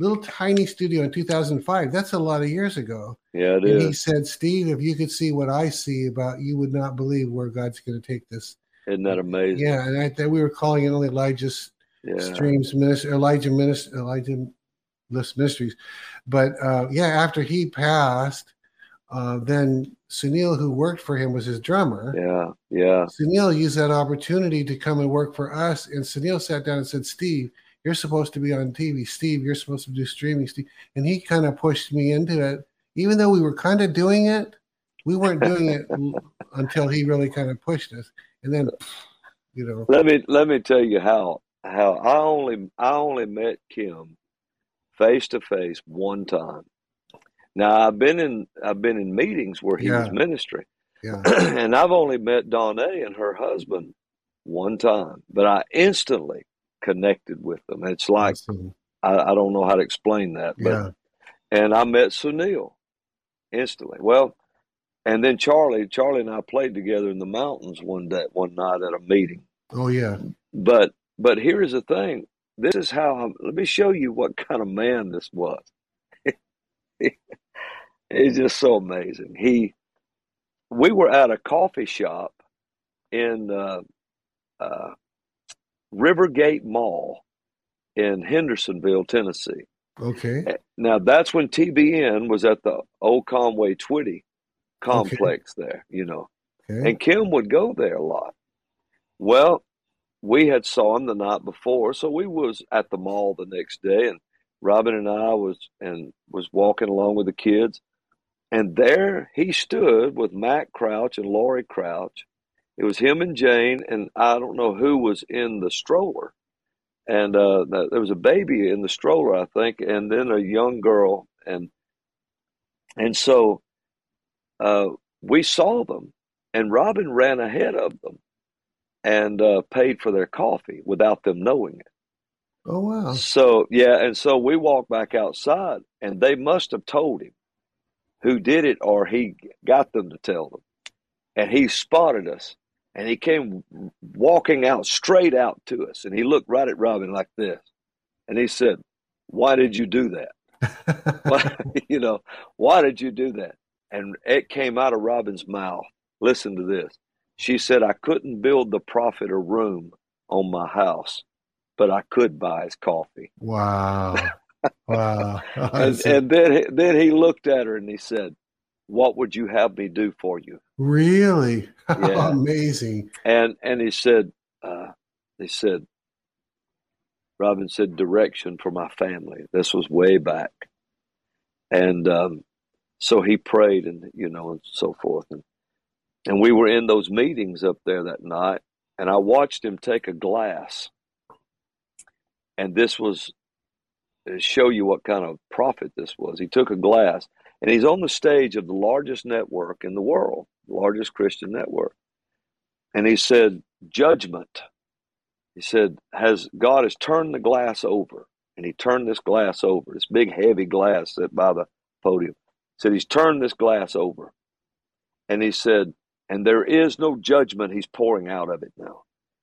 little tiny studio in 2005. That's a lot of years ago. Yeah, it and is. He said, Steve, if you could see what I see about, you would not believe where God's going to take this. Isn't that amazing? Yeah, and I thought we were calling it only Elijah's yeah. streams minister, Elijah minister, Elijah list ministries. But uh, yeah, after he passed, uh, then Sunil, who worked for him, was his drummer. Yeah, yeah. Sunil used that opportunity to come and work for us, and Sunil sat down and said, "Steve, you're supposed to be on TV. Steve, you're supposed to do streaming. Steve, and he kind of pushed me into it, even though we were kind of doing it. We weren't doing it until he really kind of pushed us, and then, you know. Let me let me tell you how how I only I only met Kim face to face one time. Now I've been in I've been in meetings where he Yeah. was ministry, Yeah. and I've only met Donna and her husband one time, but I instantly connected with them. It's like. I, I don't know how to explain that, but Yeah. and I met Sunil instantly. Well, and then Charlie, Charlie and I played together in the mountains one day, one night at a meeting. Oh yeah. But but here's the thing. This is how I'm, let me show you what kind of man this was. He's just so amazing. He we were at a coffee shop in uh, uh, Rivergate Mall in Hendersonville, Tennessee. Okay. Eh, Now that's when TBN was at the old Conway Twitty complex there, you know. Okay. And Kim would go there a lot. Well, we had saw him the night before, so we was at the mall the next day, and Robin and I was and was walking along with the kids, and there he stood with Matt Crouch and Laurie Crouch. It was him and Jane, and I don't know who was in the stroller, and uh, there was a baby in the stroller, I think, and then a young girl, and and so uh, we saw them, and Robin ran ahead of them and uh, paid for their coffee without them knowing it. Oh wow. So yeah, and so we walked back outside, and they must have told him who did it, or he got them to tell them, and he spotted us, and he came walking out straight out to us, and he looked right at Robin like this, and he said, "Why did you do that? Why, you know, why did you do that?" And it came out of Robin's mouth. Listen to this. She said, "I couldn't build the prophet a room on my house." But I could buy his coffee. Wow. Wow. And, and then then he looked at her and he said, "What would you have me do for you?" really Yeah. amazing. And and he said, uh, "He said, Robin said direction for my family. This was way back, and um, so he prayed and you know and so forth and and we were in those meetings up there that night, and I watched him take a glass, and this was to show you what kind of prophet this was. He took a glass and he's on the stage of the largest network in the world, the largest Christian network. And he said, Judgment. He said, Has God has turned the glass over. And he turned this glass over, this big heavy glass set by the podium. He said, He's turned this glass over. And he said, And there is no judgment he's pouring out of it now.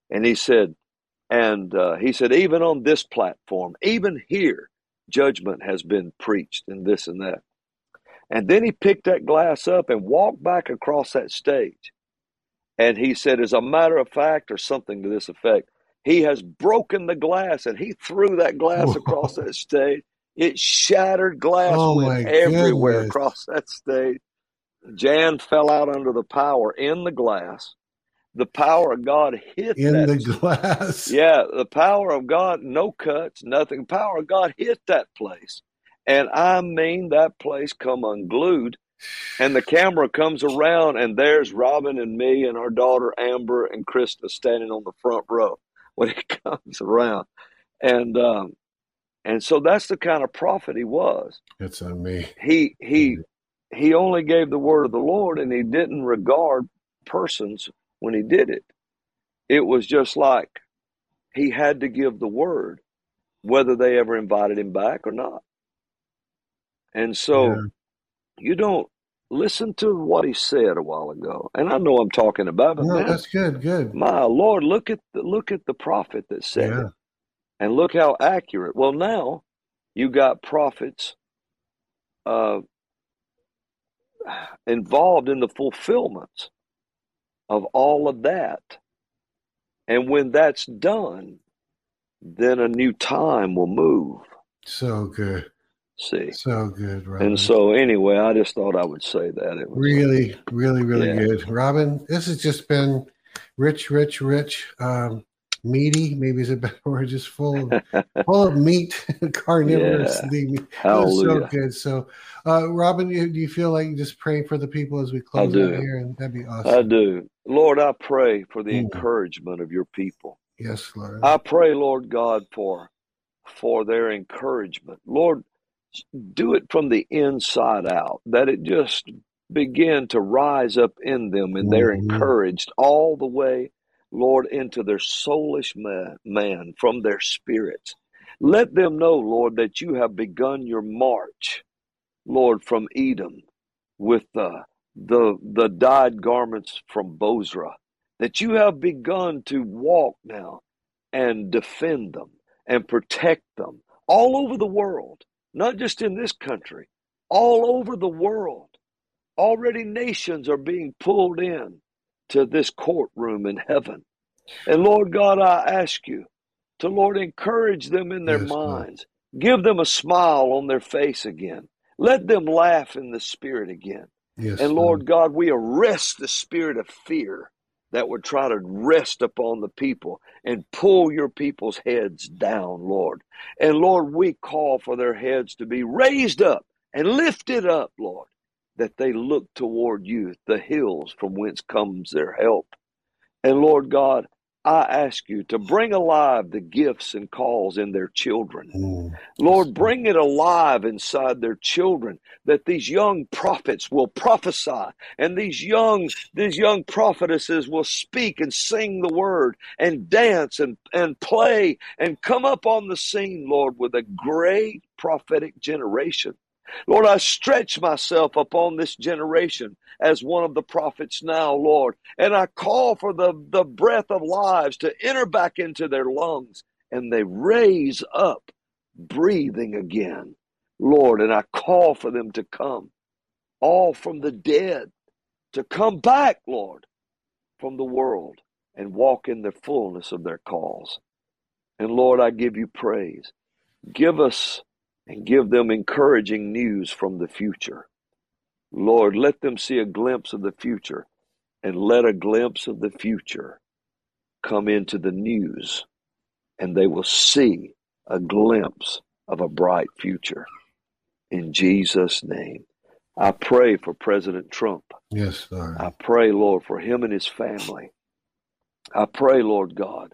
And he said, and uh, he said, even on this platform, even here, judgment has been preached and this and that. And then he picked that glass up and walked back across that stage. And he said, as a matter of fact, or something to this effect, he has broken the glass and he threw that glass across that stage. It shattered glass Oh, went everywhere goodness. across that stage. Jan fell out under the power in the glass. The power of God hit In that the glass. yeah, the power of God, no cuts, nothing. Power of God hit that place. And I mean, that place come unglued. And the camera comes around, and there's Robin and me and our daughter Amber and Krista standing on the front row when it comes around. And um, and so that's the kind of prophet he was. It's on me. He he he only gave the word of the Lord, and he didn't regard persons when he did it. It was just like he had to give the word, whether they ever invited him back or not. And so Yeah. you don't listen to what he said a while ago. And I know I'm talking about, but No, man, that's good. Good. my Lord, look at the, look at the prophet that said Yeah. it, and look how accurate. Well, now you got prophets uh, involved in the fulfillment of all of that, and when that's done, then a new time will move. So good. See, So good, Robin. and so anyway, I just thought I would say that it was really, really, really Yeah. good. Robin, this has just been rich, rich, rich. Um, meaty. Maybe is a better word. Just full of full of meat, carnivorous. Yeah. was so good. So, uh, Robin, you, do you feel like just praying for the people as we close out here? And that'd be awesome. I do. Lord, I pray for the Mm. encouragement of your people. Yes, Lord. I pray, Lord God, for for their encouragement. Lord, do it from the inside out, that it just begin to rise up in them and they're Mhm. encouraged all the way, Lord, into their soulish man, man from their spirits. Let them know, Lord, that you have begun your march, Lord, from Edom with the the the dyed garments from Bozrah, that you have begun to walk now and defend them and protect them all over the world, not just in this country, all over the world. Already nations are being pulled in to this courtroom in heaven. And Lord God, I ask you to, Lord, encourage them in their Yes, Lord. minds. Give them a smile on their face again. Let them laugh in the spirit again. Yes, And Lord God, we arrest the spirit of fear that would try to rest upon the people and pull your people's heads down, Lord. And Lord, we call for their heads to be raised up and lifted up, Lord, that they look toward you, the hills from whence comes their help. And Lord God, I ask you to bring alive the gifts and calls in their children. Mm. Lord, bring it alive inside their children that these young prophets will prophesy and these young these young prophetesses will speak and sing the word and dance and, and play and come up on the scene, Lord, with a great prophetic generation. Lord, I stretch myself upon this generation as one of the prophets now, Lord, and I call for the, the breath of lives to enter back into their lungs and they raise up breathing again, Lord, and I call for them to come, all from the dead, to come back, Lord, from the world and walk in the fullness of their calls. And Lord, I give you praise. Give us and give them encouraging news from the future. Lord, let them see a glimpse of the future and let a glimpse of the future come into the news and they will see a glimpse of a bright future. In Jesus' name. I pray for President Trump. Yes, Lord. I pray, Lord, for him and his family. I pray, Lord God,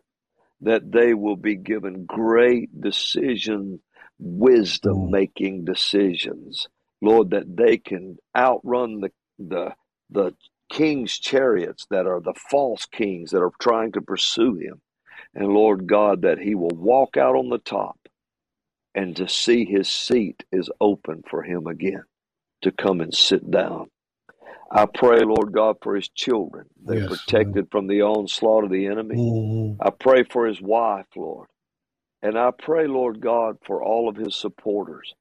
that they will be given great decision, wisdom making decisions. Lord, that they can outrun the, the, the king's chariots that are the false kings that are trying to pursue him. And Lord God, that he will walk out on the top and to see his seat is open for him again to come and sit down. I pray, Lord God, for his children. They're Yes, protected from the onslaught of the enemy. Mhm. I pray for his wife, Lord. And I pray, Lord God, for all of his supporters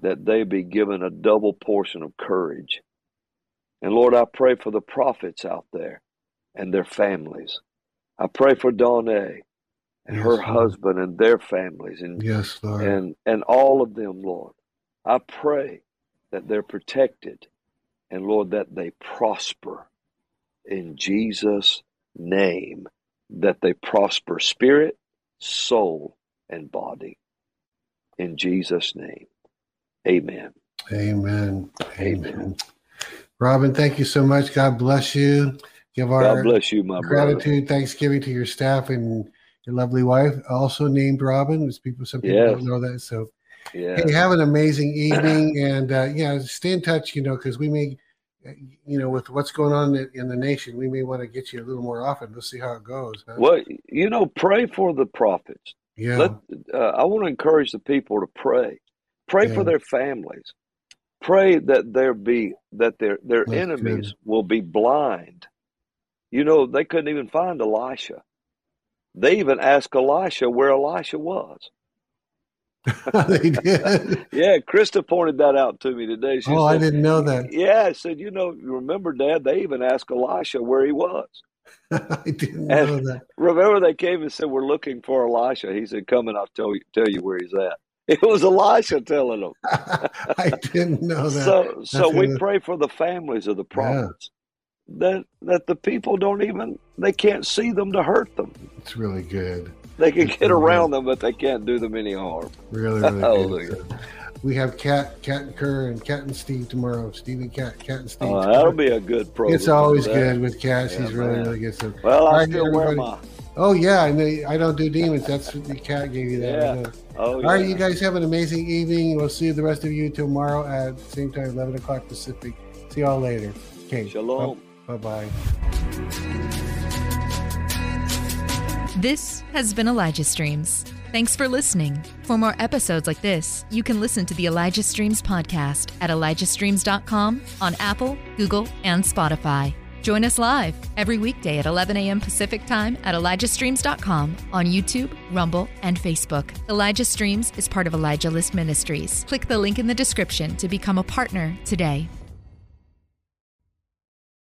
that they be given a double portion of courage. And Lord, I pray for the prophets out there and their families. I pray for Donna and Yes, her Lord. husband and their families and, Yes, Lord. and, and all of them, Lord. I pray that they're protected and, Lord, that they prosper in Jesus' name, that they prosper spirit, soul, and body. In Jesus' name, amen. Amen. Amen. Amen. Robin, thank you so much. God bless you. Give our God bless you, my brother. gratitude, Thanksgiving to your staff and your lovely wife, also named Robin. As people, some people Yes. don't know that. So, Yeah. hey, have an amazing evening, and uh, yeah, stay in touch. You know, because we may, you know, with what's going on in, in the nation, we may want to get you a little more often. Let's see how it goes. huh? Well, you know, pray for the prophets. Yeah. Let, uh, I want to encourage the people to pray. Pray Yeah. for their families. Pray that there be that their their That's enemies good. will be blind. You know, they couldn't even find Elisha. They even asked Elisha where Elisha was. they did. Yeah, Krista pointed that out to me today. She Oh, I didn't know that. Yeah, I said, you know, you remember, Dad, they even asked Elisha where he was. I didn't know that. remember, they came and said, "We're looking for Elisha." He said, "Come and I'll tell you tell you where he's at." It was Elisha telling them. I didn't know that. So, so we pray for the families of the prophets that that the people don't even they can't see them to hurt them. It's really good. They can It's get really around good. them, but they can't do them any harm. Really, really good. So we have Kat, Kat and Kerr, and Kat and Steve tomorrow. Steve and Kat, Kat and Steve. Uh, that'll be a good program. It's always good with Kat. Yeah, She's really, man. really good. So, Well, I right, still wear my. Oh yeah, I know. I don't do demons. That's what the cat gave you that. I Yeah. Oh, All right, yeah. you guys have an amazing evening. We'll see the rest of you tomorrow at the same time, eleven o'clock Pacific. See y'all later. Okay. Shalom. Bye bye. This has been Elijah Streams. Thanks for listening. For more episodes like this, you can listen to the Elijah Streams podcast at ElijahStreams.com on Apple, Google, and Spotify. Join us live every weekday at 11 a.m. Pacific Time at ElijahStreams.com on YouTube, Rumble, and Facebook. Elijah Streams is part of Elijah List Ministries. Click the link in the description to become a partner today.